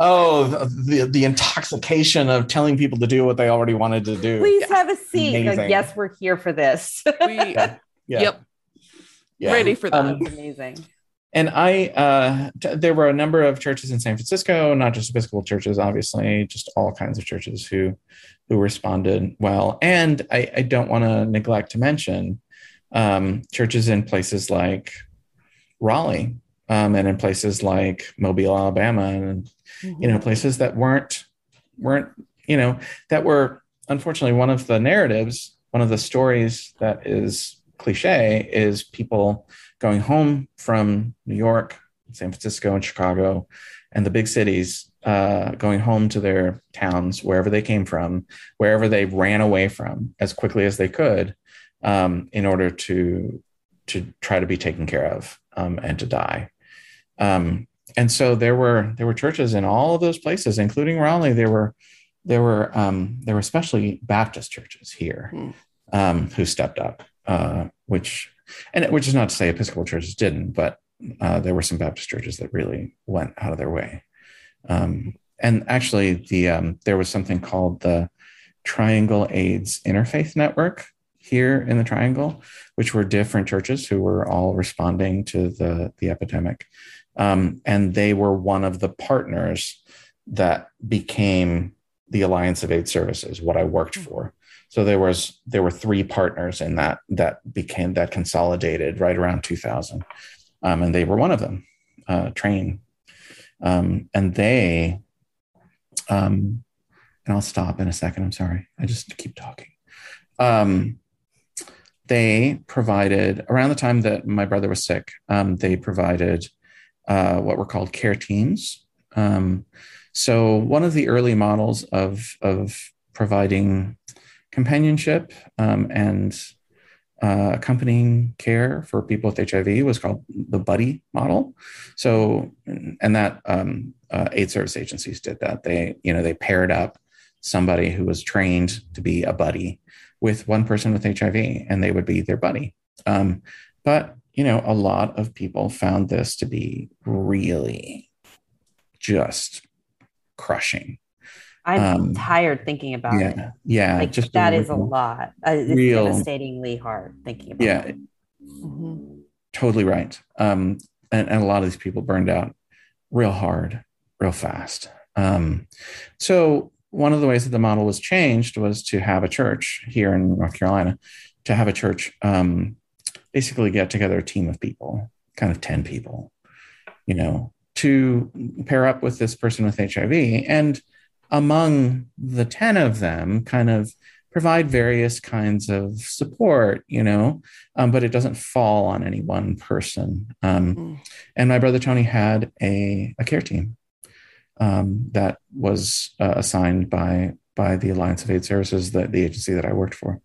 oh the, the the intoxication of telling people to do what they already wanted to do Please have a seat. Like, yes, we're here for this. We, yeah Yep. yeah. ready for that. Um, Amazing. and I, uh, t- there were a number of churches in San Francisco, not just Episcopal churches, obviously, just all kinds of churches who, who responded well. And I, I don't want to neglect to mention um, churches in places like Raleigh um, and in places like Mobile, Alabama, and you know places that weren't weren't you know that were unfortunately one of the narratives, one of the stories that is cliche is people going home from New York, San Francisco, and Chicago, and the big cities, uh, going home to their towns, wherever they came from, wherever they ran away from as quickly as they could, um, in order to to try to be taken care of um, and to die. Um, and so there were there were churches in all of those places, including Raleigh. There were there were um, there were especially Baptist churches here um, who stepped up, uh, which and which is not to say Episcopal churches didn't, but uh, there were some Baptist churches that really went out of their way. Um, and actually, the um, there was something called the Triangle AIDS Interfaith Network here in the Triangle, which were different churches who were all responding to the the epidemic, um, and they were one of the partners that became the Alliance of AIDS Services, what I worked for. So there was there were three partners in that that became that consolidated right around 2000, um, and they were one of them, uh, Train, um, and they. Um, and I'll stop in a second. I'm sorry. I just keep talking. Um, they provided around the time that my brother was sick. Um, they provided uh, what were called care teams. Um, so one of the early models of of providing companionship um, and uh, accompanying care for people with HIV was called the buddy model. So, and that um, uh, aid service agencies did that. They, you know, they paired up somebody who was trained to be a buddy with one person with HIV, and they would be their buddy. Um, but you know, a lot of people found this to be really just crushing. I'm um, tired thinking about it. Yeah, yeah, Like just that is a real- lot. Uh, it's real- devastatingly hard thinking about Yeah, it. Mhm. totally right. Um, and, and a lot of these people burned out real hard, real fast. Um, so one of the ways that the model was changed was to have a church here in North Carolina, to have a church um, basically get together a team of people, kind of 10 people, you know, to pair up with this person with HIV. And among the 10 of them, kind of provide various kinds of support, you know, um, but it doesn't fall on any one person. Um, mm. And my brother Tony had a, a care team um, that was uh, assigned by by the Alliance of AIDS Services, the, the agency that I worked for.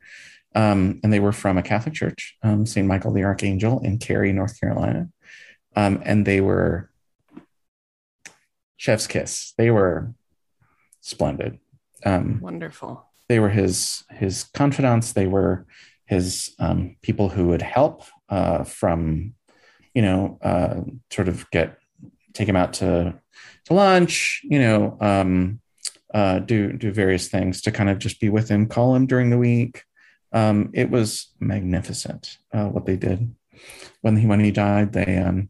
Um, and they were from a Catholic church, um, St. Michael the Archangel in Cary, North Carolina. Um, and they were chef's kiss. They were splendid. Wonderful they were his his confidants. They were his um, people who would help uh, from, you know, uh, sort of get take him out to to lunch. You know, um, uh, do do various things to kind of just be with him, call him during the week. Um, it was magnificent uh, what they did when he when he died. They um,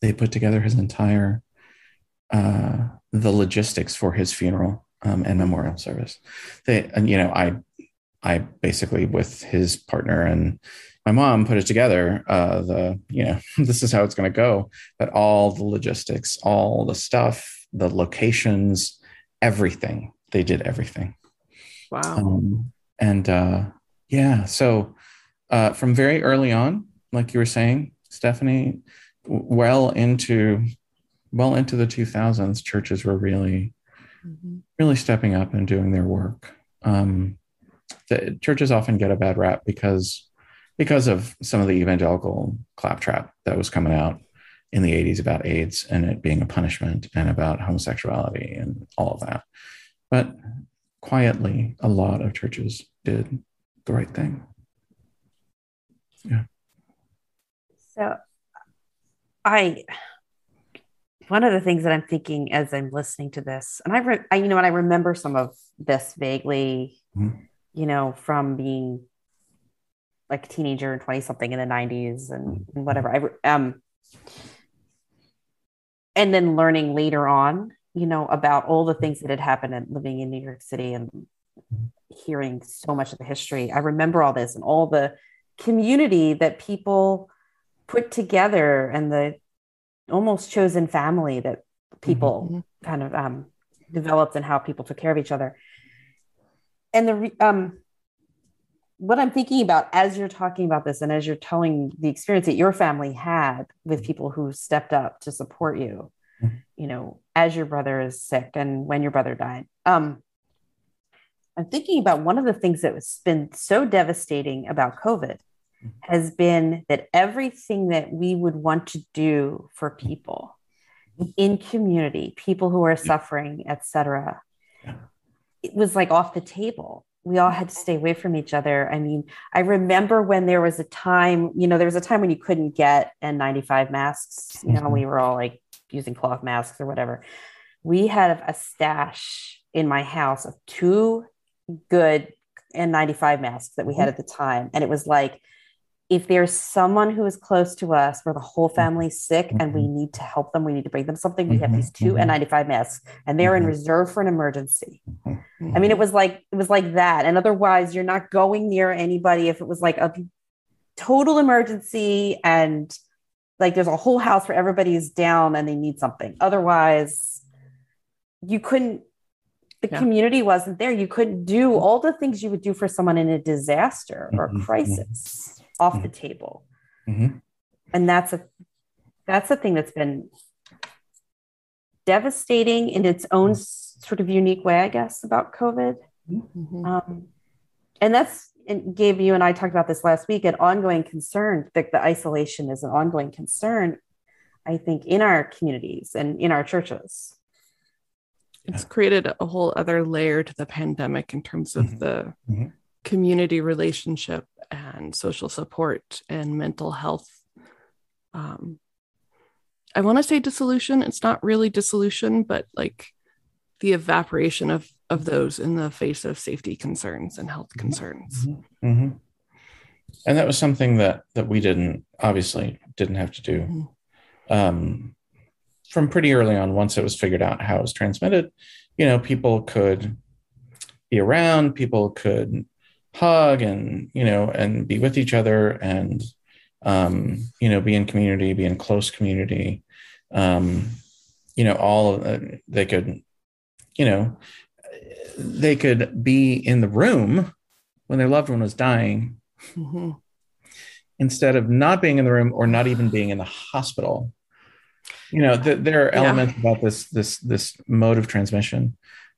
they put together his entire uh, the logistics for his funeral um, and memorial service. They, and you know, I, I basically with his partner and my mom put it together. Uh, the you know, this is how it's going to go. But all the logistics, all the stuff, the locations, everything. They did everything. Wow. Um, and uh, yeah, so uh, from very early on, like you were saying, Stephanie, well into well into the 2000s, churches were really mm-hmm. really stepping up and doing their work. Um, the churches often get a bad rap because because of some of the evangelical claptrap that was coming out in the 80s about AIDS and it being a punishment and about homosexuality and all of that. But quietly, a lot of churches did the right thing. Yeah. So I one of the things that I'm thinking as I'm listening to this, and I, re- I you know, and I remember some of this vaguely, mm-hmm. You know, from being like a teenager and 20 something in the 90s and, and whatever. I, um, and then learning later on, you know, about all the things that had happened and living in New York City and hearing so much of the history. I remember all this and all the community that people put together and the almost chosen family that people mm-hmm. kind of um, developed and how people took care of each other. And the um, what I'm thinking about as you're talking about this and as you're telling the experience that your family had with mm-hmm. people who stepped up to support you, mm-hmm. you know, as your brother is sick and when your brother died. Um, I'm thinking about one of the things that has been so devastating about COVID has been that everything that we would want to do for people in community, people who are suffering, etc., it was like off the table. We all had to stay away from each other. I mean, I remember when there was a time, you know, there was a time when you couldn't get N95 masks, you know, mm-hmm. we were all like using cloth masks or whatever. We had a stash in my house of two good N95 masks that we had mm-hmm. at the time. And it was like, if there's someone who is close to us where the whole mm-hmm. family's sick mm-hmm. and we mm-hmm. need to help them, we need to bring them something, we mm-hmm. have these 2 mm-hmm. N95 masks and they're in reserve for an emergency. I mean, it was like it was like that. And otherwise, you're not going near anybody if it was like a total emergency and like there's a whole house where everybody's down and they need something. Otherwise, you couldn't the yeah. community wasn't there. You couldn't do all the things you would do for someone in a disaster or a crisis off the mm-hmm. table. Mm-hmm. And that's a that's a thing that's been devastating in its own sort of unique way, I guess, about COVID. Mm-hmm. Um, and that's and Gabe, you and I talked about this last week. An ongoing concern that the isolation is an ongoing concern, I think, in our communities and in our churches. It's created a whole other layer to the pandemic in terms of mm-hmm. the mm-hmm. Community relationship and social support and mental health. Um, I want to say dissolution. It's not really dissolution, but like the evaporation of of those in the face of safety concerns and health concerns. Mm-hmm. Mm-hmm. And that was something that that we didn't obviously didn't have to do mm-hmm. um, from pretty early on. Once it was figured out how it was transmitted, you know, people could be around, people could hug and you know and be with each other and um, you know be in community be in close community Um, you know, all uh, they could, you know, they could be in the room when their loved one was dying Mm-hmm. instead of not being in the room or not even being in the hospital. You know, th- there are Yeah. elements about this this this mode of transmission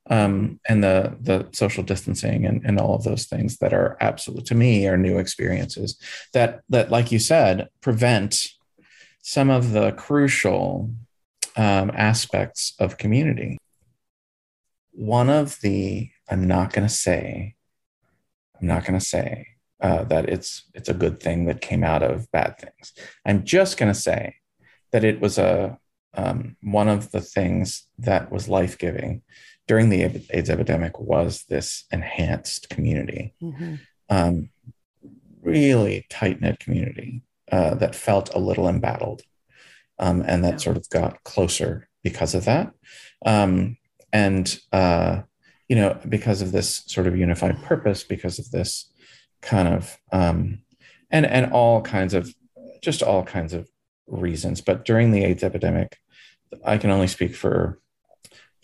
um, and the the social distancing and, and all of those things that are absolute to me are new experiences that that, like you said, prevent some of the crucial um, aspects of community. One of the I'm not going to say, I'm not going to say uh, that it's it's a good thing that came out of bad things. I'm just going to say that it was a um, one of the things that was life giving during the AIDS epidemic was this enhanced community, Mm-hmm. um, really tight knit community uh, that felt a little embattled, um, and that Yeah. sort of got closer because of that, um, and uh, you know because of this sort of unified purpose, because of this kind of um, and and all kinds of just all kinds of reasons. But during the AIDS epidemic, I can only speak for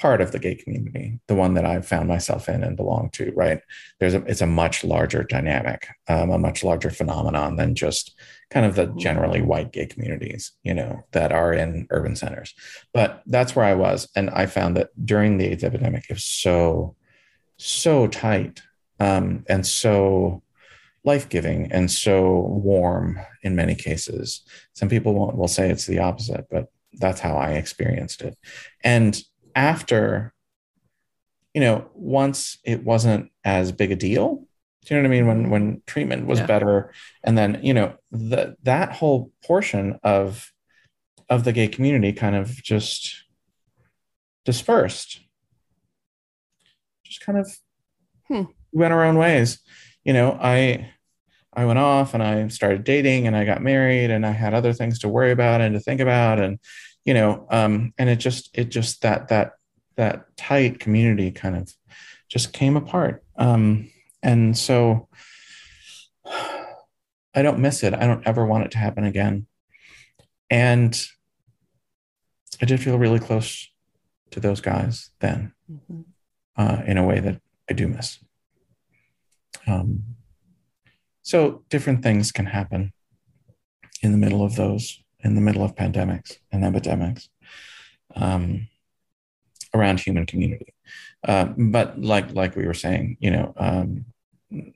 part of the gay community, the one that I've found myself in and belong to. Right, there's a it's a much larger dynamic, um, a much larger phenomenon than just kind of the generally white gay communities, you know, that are in urban centers. But that's where I was, and I found that during the AIDS epidemic, it was so so tight um, and so life-giving and so warm in many cases some people won't will say it's the opposite but that's how i experienced it and after you know once it wasn't as big a deal do you know what i mean when when treatment was Yeah. better and then you know the, that whole portion of of the gay community kind of just dispersed just kind of Hmm. went our own ways you know i i went off and i started dating and i got married and i had other things to worry about and to think about and you know um and it just it just that that that tight community kind of just came apart um and so i don't miss it i don't ever want it to happen again and i did feel really close to those guys then Mm-hmm. uh, in a way that I do miss. Um, so different things can happen in the middle of those, in the middle of pandemics and epidemics um, around human community. Uh, but like like we were saying, you know, um,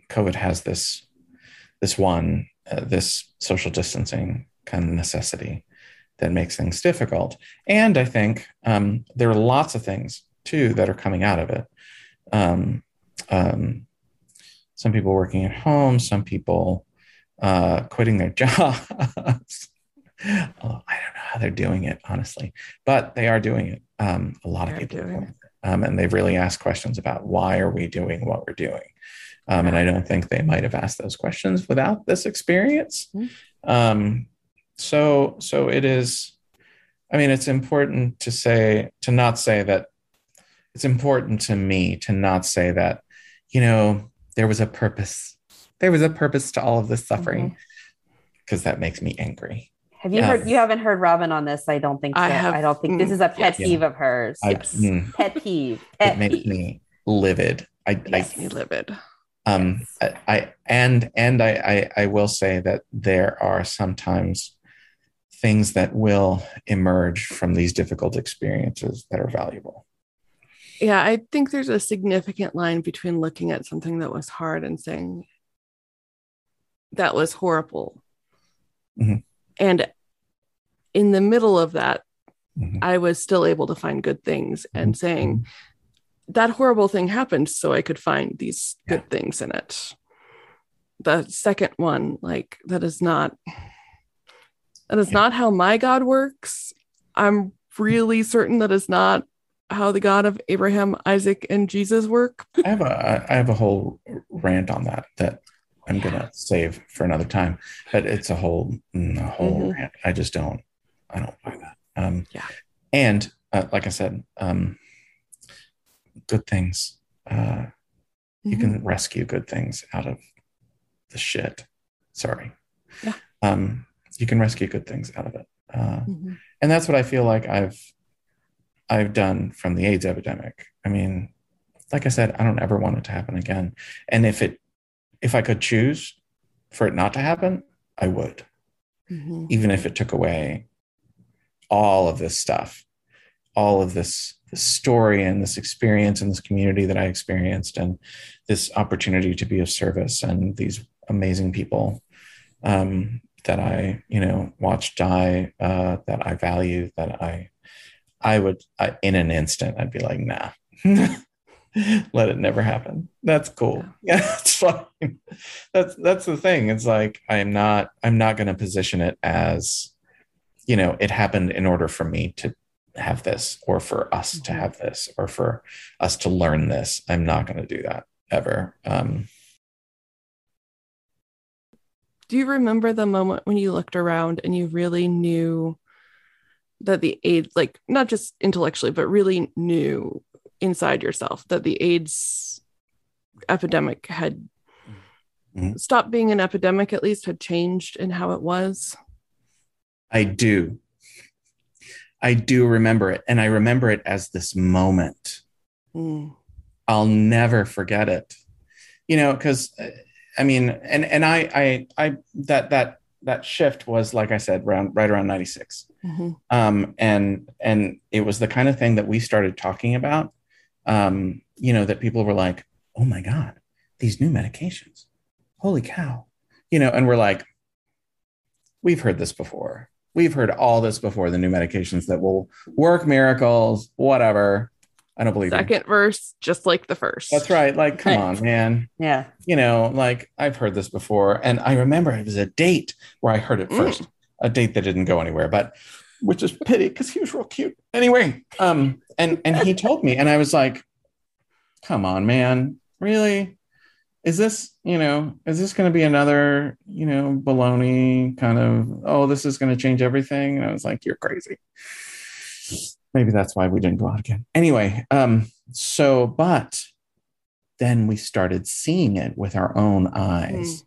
COVID has this this one uh, this social distancing kind of necessity that makes things difficult. And I think um, there are lots of things too that are coming out of it. Um, um, some people working at home, some people uh, quitting their jobs. Oh, I don't know how they're doing it, honestly, but they are doing it. Um, a lot of They're people doing doing it. Um, and they've really asked questions about why are we doing what we're doing. Um, and I don't think they might have asked those questions without this experience. Mhm. Um, so, so it is. I mean, it's important to say to not say that it's important to me to not say that, you know, there was a purpose. There was a purpose to all of this suffering because that makes me angry. Have you Yeah. heard? You haven't heard Robyn on this. I don't think. So. I I, don't think this mm, is a pet yes. peeve of hers. I- Yes. mm, Pet peeve. it Pet makes peeve. me livid. I, I Makes me livid. um I, I and and I, I I will say that there are sometimes things that will emerge from these difficult experiences that are valuable. Yeah, I think there's a significant line between looking at something that was hard and saying that was horrible. Mhm. And in the middle of that, Mhm. I was still able to find good things and Mhm. saying that horrible thing happened so I could find these Yeah. good things in it. The second one, like that is not that is Yeah. not how my God works. I'm really certain that is not how the God of Abraham, Isaac, and Jesus work. I have a I have a whole rant on that that I'm gonna save for another time. But it's a whole mm, a whole Mhm. rant. I just don't I don't buy that. Um, Yeah. And uh, like I said, um, good things. Uh, you can rescue good things out of the shit. Sorry. Yeah. Um, you can rescue good things out of it. uh, mm-hmm. and that's what I feel like I've I've done from the AIDS epidemic. I mean, like I said, I don't ever want it to happen again. And if it if I could choose for it not to happen, I would. Mm-hmm. Even if it took away all of this stuff, all of this, this story and this experience and this community that I experienced, and this opportunity to be of service and these amazing people um, that I, you know, watched die, uh, that I value, that I, I would, I, in an instant, I'd be like, nah, let it never happen. That's cool. Yeah, it's fine. That's that's the thing. It's like I'm not I'm not going to position it as, you know, it happened in order for me to have this, or for us mm-hmm. to have this, or for us to learn this. I'm not going to do that ever. Um, do you remember the moment when you looked around and you really knew that the AIDS, like not just intellectually, but really knew inside yourself that the AIDS epidemic had mm-hmm. stopped being an epidemic, at least had changed in how it was? I do. I do remember it. And I remember it as this moment. Mm. I'll never forget it. You know, because I mean, and and I I I that that that shift was like I said, around right around 96. Mm-hmm. Um, and and it was the kind of thing that we started talking about um, you know, that people were like, oh my God, these new medications, holy cow, you know, and we're like, we've heard this before. We've heard all this before the new medications that will work miracles, whatever. I don't believe second you. verse, just like the first. That's right. Like, come on, man. Yeah. You know, like I've heard this before. And I remember it was a date where I heard it mm. first, a date that didn't go anywhere, but which is pity because he was real cute. Anyway, um, and and he told me, and I was like, "Come on, man, really? Is this you know is this going to be another you know baloney kind of oh this is going to change everything?" And I was like, "You're crazy." Maybe that's why we didn't go out again. Anyway, um, so but then we started seeing it with our own eyes. Mm.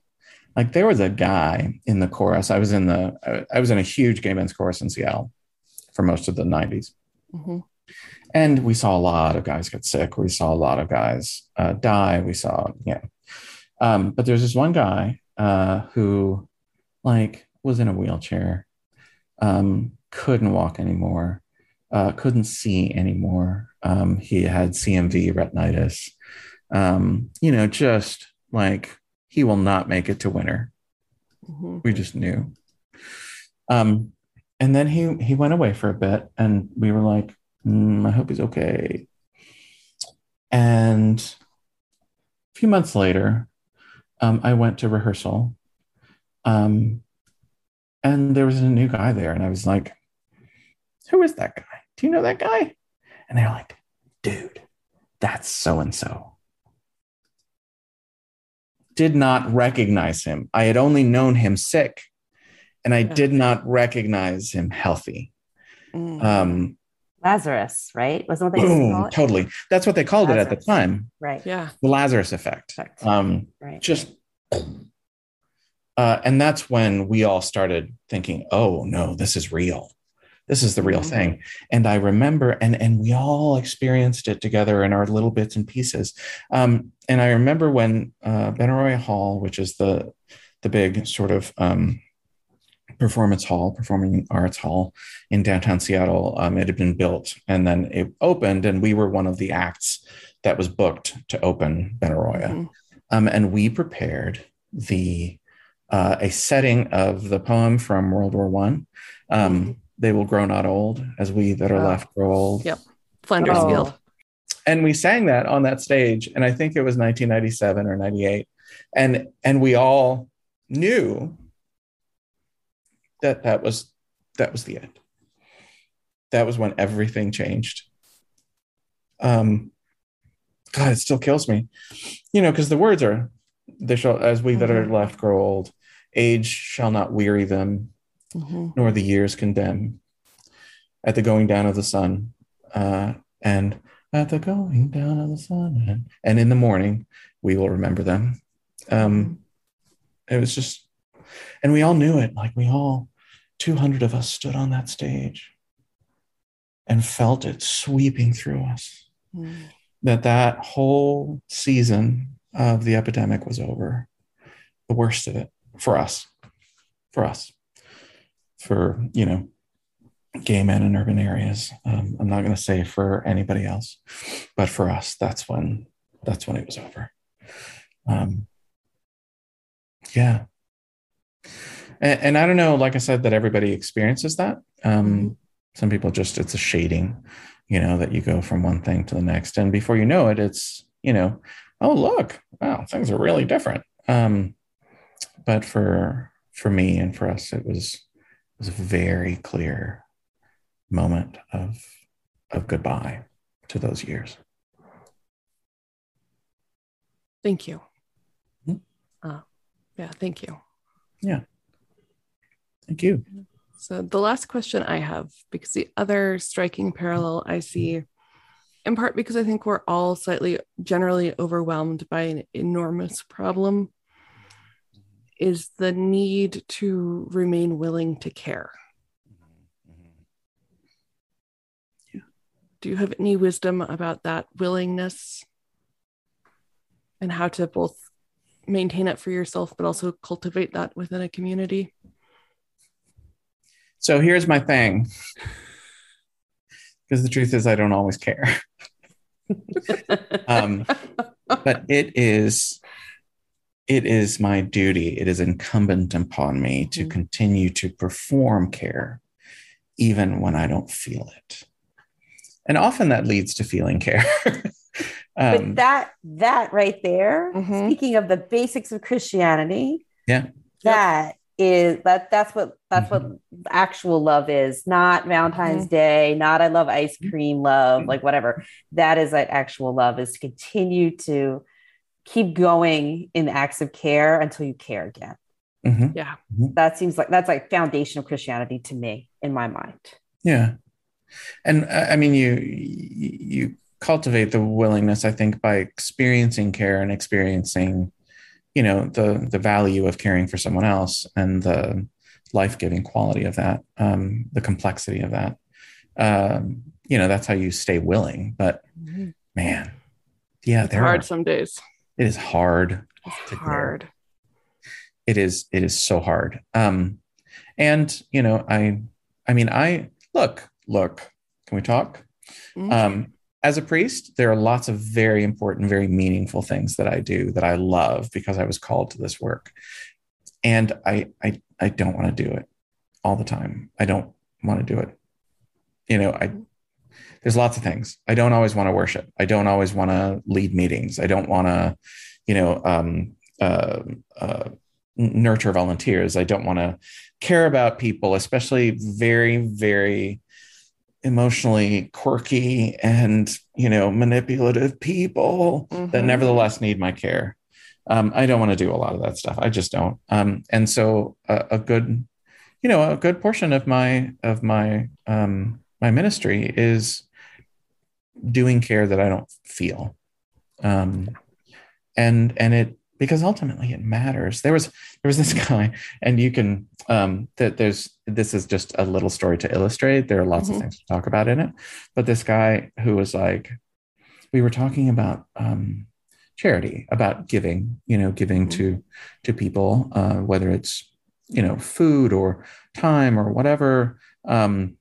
Like there was a guy in the chorus. I was in the I was in a huge gay men's chorus in Seattle for most of the 90s. Mm-hmm. And we saw a lot of guys get sick. We saw a lot of guys uh, die. We saw, yeah. Um, but there's this one guy uh, who, like, was in a wheelchair, um, couldn't walk anymore, uh, couldn't see anymore. Um, he had CMV retinitis. Um, you know, just like he will not make it to winter. Mm-hmm. We just knew. Um, and then he he went away for a bit, and we were like, mm, I hope he's okay. And a few months later, um, I went to rehearsal, um, and there was a new guy there, and I was like, "Who is that guy? Do you know that guy?" And they're like, "Dude, that's so and so." Did not recognize him. I had only known him sick and I did not recognize him healthy. Mm. Um, Lazarus, right? Wasn't what they boom, totally. That's what they called Lazarus. it at the time. Right. Yeah. The Lazarus effect. effect. Um, right. Just, uh, and that's when we all started thinking, "Oh no, this is real. This is the real mm-hmm. thing." And I remember, and and we all experienced it together in our little bits and pieces. Um, and I remember when uh, Benaroya Hall, which is the the big sort of um, performance hall, performing arts hall in downtown Seattle. Um, it had been built and then it opened, and we were one of the acts that was booked to open Benaroya. Mm-hmm. Um, and we prepared the uh, a setting of the poem from World War One. Um, mm-hmm. They will grow not old, as we that are oh. left grow old. Yep, Flanders oh. Field. And we sang that on that stage, and I think it was 1997 or 98, and and we all knew that that was that was the end. That was when everything changed. Um, God, it still kills me, you know, because the words are, "They shall, as we that are mm-hmm. left grow old, age shall not weary them, mm-hmm. nor the years condemn." At the going down of the sun, uh, and at the going down of the sun, and, and in the morning, we will remember them. Um, mm-hmm. it was just and we all knew it like we all 200 of us stood on that stage and felt it sweeping through us. Mm. that that whole season of the epidemic was over. The worst of it for us for us for you know gay men in urban areas. Um, i'm not going to say for anybody else but for us that's when that's when it was over. Um, yeah and, and, i don't know like i said that everybody experiences that. Um, mm-hmm. some people just it's a shading you know that you go from one thing to the next. And before you know it it's you know oh look wow things are really different. Um, but for for me and for us it was it was a very clear moment of of goodbye to those years. Thank you. Mm-hmm. uh, yeah thank you. Yeah thank you. So the last question i have because the other striking parallel i see in part because i think we're all slightly generally overwhelmed by an enormous problem is the need to remain willing to care. Do you have any wisdom about that willingness? And how to both maintain it for yourself but also cultivate that within a community so here's my thing because the truth is i don't always care um, but it is it is my duty it is incumbent upon me to mm-hmm. continue to perform care even when i don't feel it and often that leads to feeling care um, but that that right there mm-hmm. speaking of the basics of christianity yeah that yep. Is that that's what that's mm-hmm. what actual love is not valentine's mm-hmm. day not i love ice mm-hmm. cream love like whatever that is like actual love is to continue to keep going in acts of care until you care again mm-hmm. yeah mm-hmm. that seems like that's like foundation of christianity to me in my mind yeah and uh, I mean, you you cultivate the willingness, I think, by experiencing care and experiencing, you know, the the value of caring for someone else and the life giving quality of that, um, the complexity of that. Um, you know, that's how you stay willing. But mm-hmm. man, yeah, it's hard are, some days. It is hard. It's hard. Care. It is. It is so hard. Um, and you know, I, I mean, I look look, can we talk? Mm-hmm. Um, as a priest, there are lots of very important, very meaningful things that I do that I love because I was called to this work. And I, I, I don't want to do it all the time. I don't want to do it. You know, I, there's lots of things. I don't always want to worship. I don't always want to lead meetings. I don't want to, you know, um, uh, uh, nurture volunteers. I don't want to care about people, especially very, very emotionally quirky and you know manipulative people mm-hmm. that nevertheless need my care. Um, i don't want to do a lot of that stuff. I just don't. Um, and so a, a, good you know a good portion of my of my um, my ministry is doing care that i don't feel. Um, and and it because ultimately it matters. There was there was this guy, and you can um, that there's this is just a little story to illustrate. There are lots mm-hmm. of things to talk about in it, but this guy who was like, we were talking about um, charity, about giving, you know, giving mm-hmm. to to people, uh, whether it's you know food or time or whatever. Um,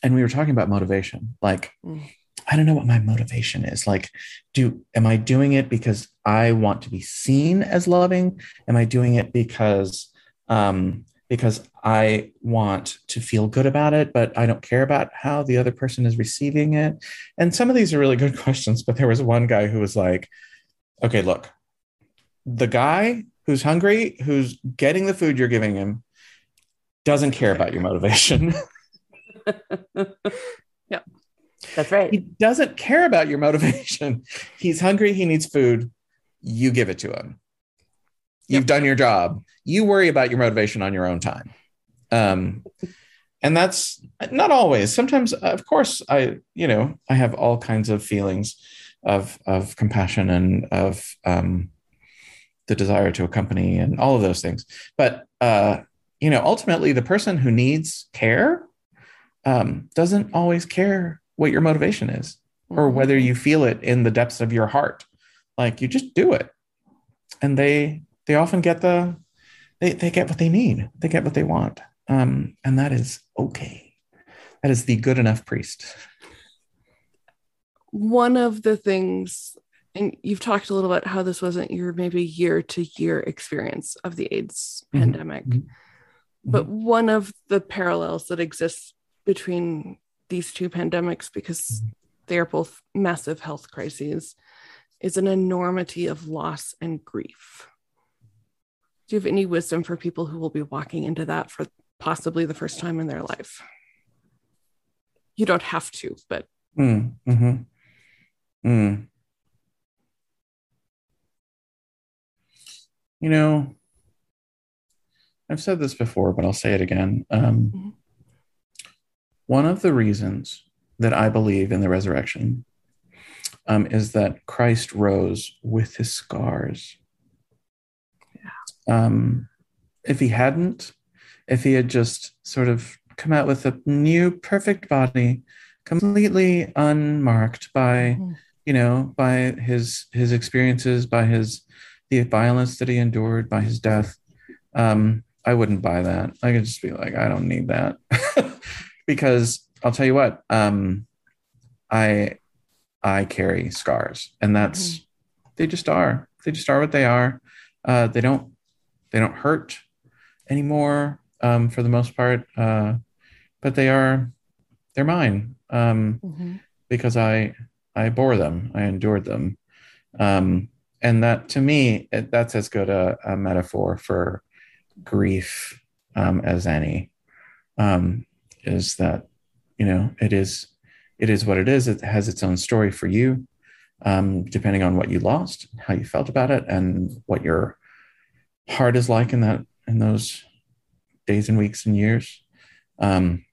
and we were talking about motivation, like. Mm I don't know what my motivation is. Like, do am I doing it because I want to be seen as loving? Am I doing it because um, because I want to feel good about it, but I don't care about how the other person is receiving it? And some of these are really good questions, but there was one guy who was like, okay, look, the guy who's hungry, who's getting the food you're giving him, doesn't care about your motivation. That's right. He doesn't care about your motivation. He's hungry, he needs food. You give it to him. You've yep. done your job. You worry about your motivation on your own time. Um, and that's not always. Sometimes, of course, I, you know, I have all kinds of feelings of of compassion and of um, the desire to accompany and all of those things. But uh, you know, ultimately, the person who needs care um, doesn't always care what your motivation is or whether you feel it in the depths of your heart. Like you just do it, and they they often get the they they get what they need. They get what they want, um, and that is okay. That is the good enough priest. One of the things, and you've talked a little about how this wasn't your maybe year to year experience of the AIDS Mhm. pandemic, Mhm. but one of the parallels that exists between these two pandemics, because they are both massive health crises, is an enormity of loss and grief. Do you have any wisdom for people who will be walking into that for possibly the first time in their life? You don't have to, but Mm, mhm. Mm. You know, I've said this before, but I'll say it again. Um, Mhm. One of the reasons that I believe in the resurrection um, is that Christ rose with his scars. Um, if he hadn't, if he had just sort of come out with a new perfect body, completely unmarked by Mhm. you know by his his experiences by his the violence that he endured by his death um i wouldn't buy that i could just be like i don't need that because i'll tell you what um i i carry scars and that's they just are. They just are what they are. Uh they don't they don't hurt anymore um for the most part uh but they are they're mine um because I I bore them, I endured them, um, and that to me it, that's as good a, a metaphor for grief um, as any. Um, is that you know it is it is what it is. It has its own story for you, um, depending on what you lost, how you felt about it, and what your heart is like in that in those days and weeks and years. Um,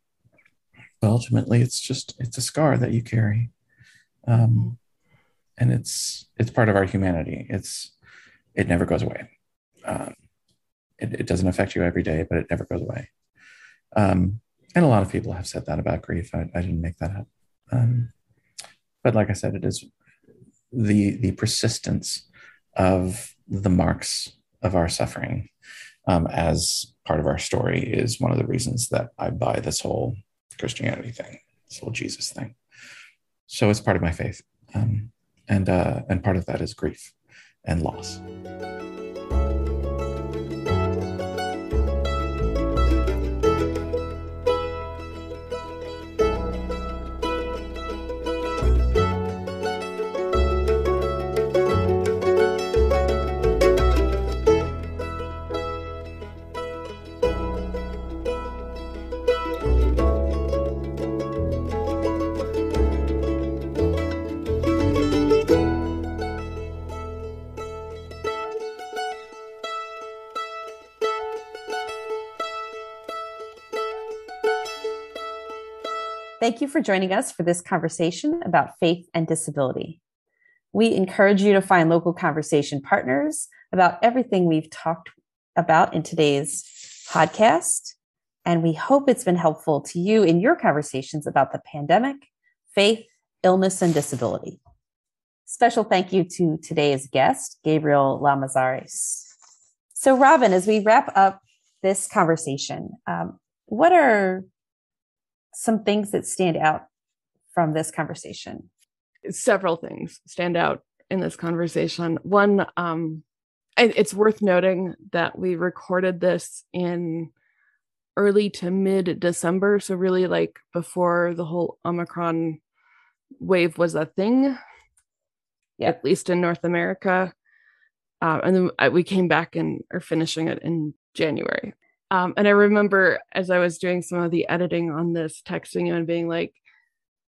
but ultimately, it's just it's a scar that you carry um, and it's it's part of our humanity. It's it never goes away. Um, it, it doesn't affect you every day, but it never goes away. Um, and a lot of people have said that about grief. I, I didn't make that up. Um, but like I said, it is the the persistence of the marks of our suffering um, as part of our story is one of the reasons that I buy this whole Christianity thing, this whole Jesus thing so it's part of my faith um, and uh, and part of that is grief and loss Thank you for joining us for this conversation about faith and disability. We encourage you to find local conversation partners about everything we've talked about in today's podcast. And we hope it's been helpful to you in your conversations about the pandemic, faith, illness, and disability. Special thank you to today's guest, Gabriel Lamazares. So, Robyn, as we wrap up this conversation, um, what are some things that stand out from this conversation? several things stand out in this conversation. One, um, it's worth noting that we recorded this in early to mid December. So, really, like before the whole Omicron wave was a thing, Yeah. at least in North America. Um, and then we came back and are finishing it in January. Um, and I remember as I was doing some of the editing on this, texting and being like,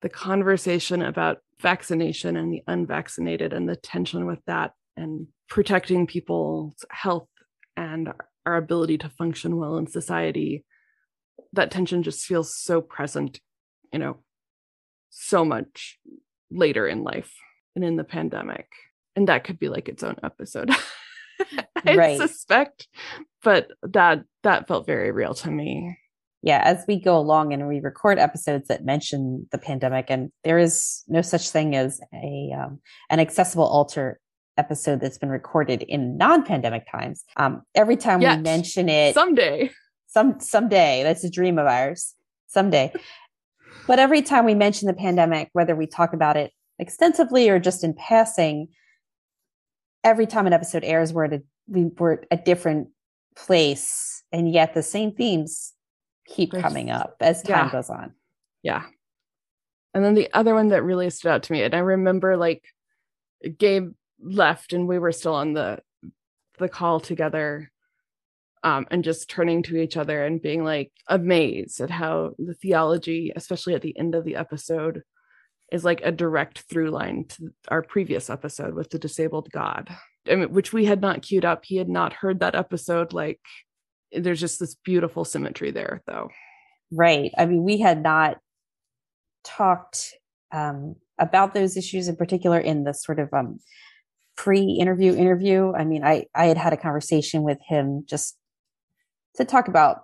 the conversation about vaccination and the unvaccinated and the tension with that and protecting people's health and our ability to function well in society that tension just feels so present you know so much later in life and in the pandemic. And that could be like its own episode I Right. suspect, but that that felt very real to me. yeah, as we go along and we record episodes that mention the pandemic, and there is no such thing as a um, an accessible altar episode that's been recorded in non-pandemic times. Um, every time Yet. we mention it, Someday. some someday that's a dream of ours someday but every time we mention the pandemic whether we talk about it extensively or just in passing every time an episode airs we're at a we, we're at a different place and yet the same themes keep There's- coming up as time yeah. goes on Yeah. And then the other one that really stood out to me, and I remember like Gabe left and we were still on the the call together. Um, and just turning to each other and being like amazed at how the theology, especially at the end of the episode, is like a direct through line to our previous episode with the disabled God, I mean, which we had not queued up. He had not heard that episode. Like, there's just this beautiful symmetry there, though. right i mean we had not talked um, about those issues in particular in the sort of um, pre-interview interview i mean i i had had a conversation with him just to talk about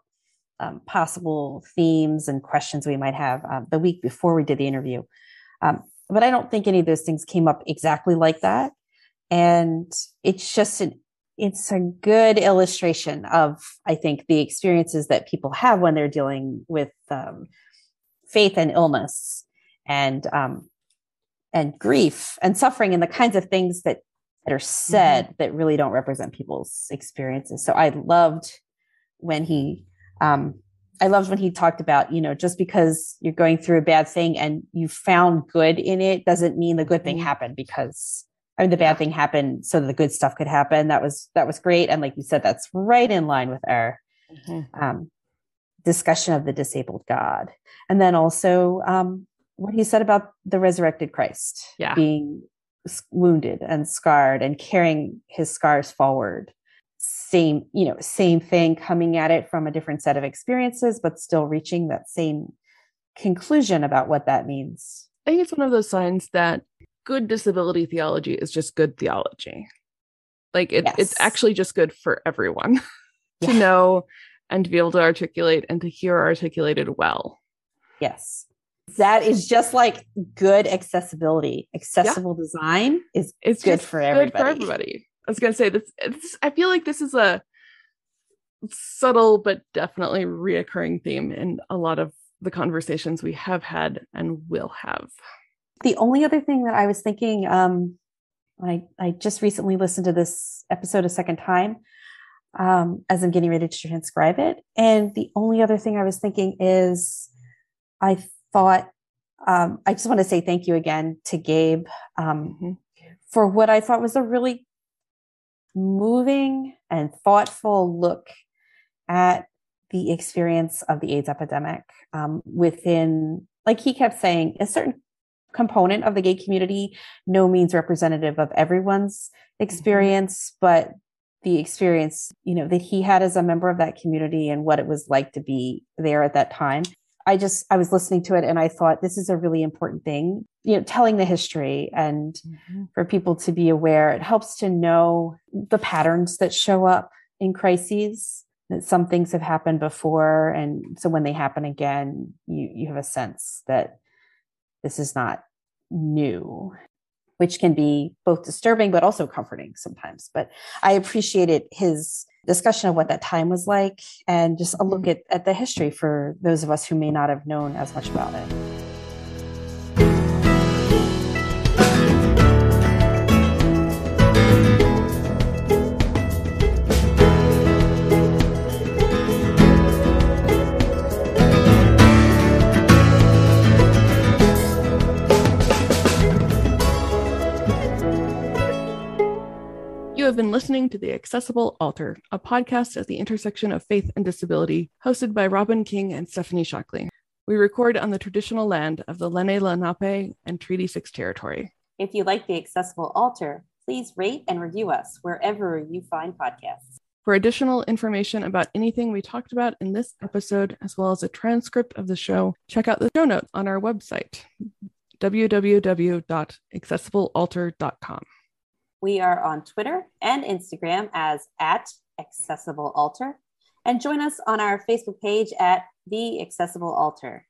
um, possible themes and questions we might have um, the week before we did the interview um, but i don't think any of those things came up exactly like that. And it's just an it's a good illustration of i think the experiences that people have when they're dealing with um, faith and illness and um, and grief and suffering and the kinds of things that that are said that really don't represent people's experiences. So i loved when he um, i loved when he talked about you know just because you're going through a bad thing and you found good in it doesn't mean the good thing Mhm. happened because I mean, the bad thing happened so that the good stuff could happen. That was that was great, and like you said, that's right in line with our um, discussion of the disabled God, and then also um, what he said about the resurrected Christ Yeah. being wounded and scarred and carrying his scars forward. Same, you know, same thing, coming at it from a different set of experiences, but still reaching that same conclusion about what that means. I think it's one of those signs that good disability theology is just good theology. Like it, it's actually just good for everyone to Yeah. know and to be able to articulate and to hear articulated well. Yes. That is just like good accessibility. Accessible design is It's Good for Good for everybody. I was gonna say this, this. I feel like this is a subtle but definitely reoccurring theme in a lot of the conversations we have had and will have. the only other thing that I was thinking. Um, I I just recently listened to this episode a second time um, as I'm getting ready to transcribe it, and the only other thing I was thinking is, I thought um, I just want to say thank you again to Gabe um, Mhm. for what I thought was a really moving and thoughtful look at the experience of the AIDS epidemic um, within, like he kept saying, a certain component of the gay community, no means representative of everyone's experience, but the experience, you know, that he had as a member of that community and what it was like to be there at that time. I just, I was listening to it and I thought this is a really important thing, you know, telling the history and mm-hmm. for people to be aware. It helps to know the patterns that show up in crises. That some things have happened before, and so when they happen again, you you have a sense that this is not new, which can be both disturbing but also comforting sometimes. But I appreciated his discussion of what that time was like and just a look mm-hmm. at, at the history for those of us who may not have known as much about it. Listening to The Accessible Altar, a podcast at the intersection of faith and disability, hosted by Robyn King and Stephanie Shockley. We record on the traditional land of the Lenni Lenape and Treaty 6 territory. If you like the accessible altar, please rate and review us wherever you find podcasts. For additional information about anything we talked about in this episode, as well as a transcript of the show, check out the show notes on our website, www.accessiblealtar.com. We are on Twitter and Instagram as at Accessible Altar, and join us on our Facebook page at The Accessible Altar.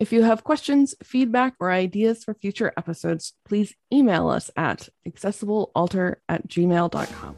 If you have questions, feedback, or ideas for future episodes, please email us at accessiblealtar at gmail.com.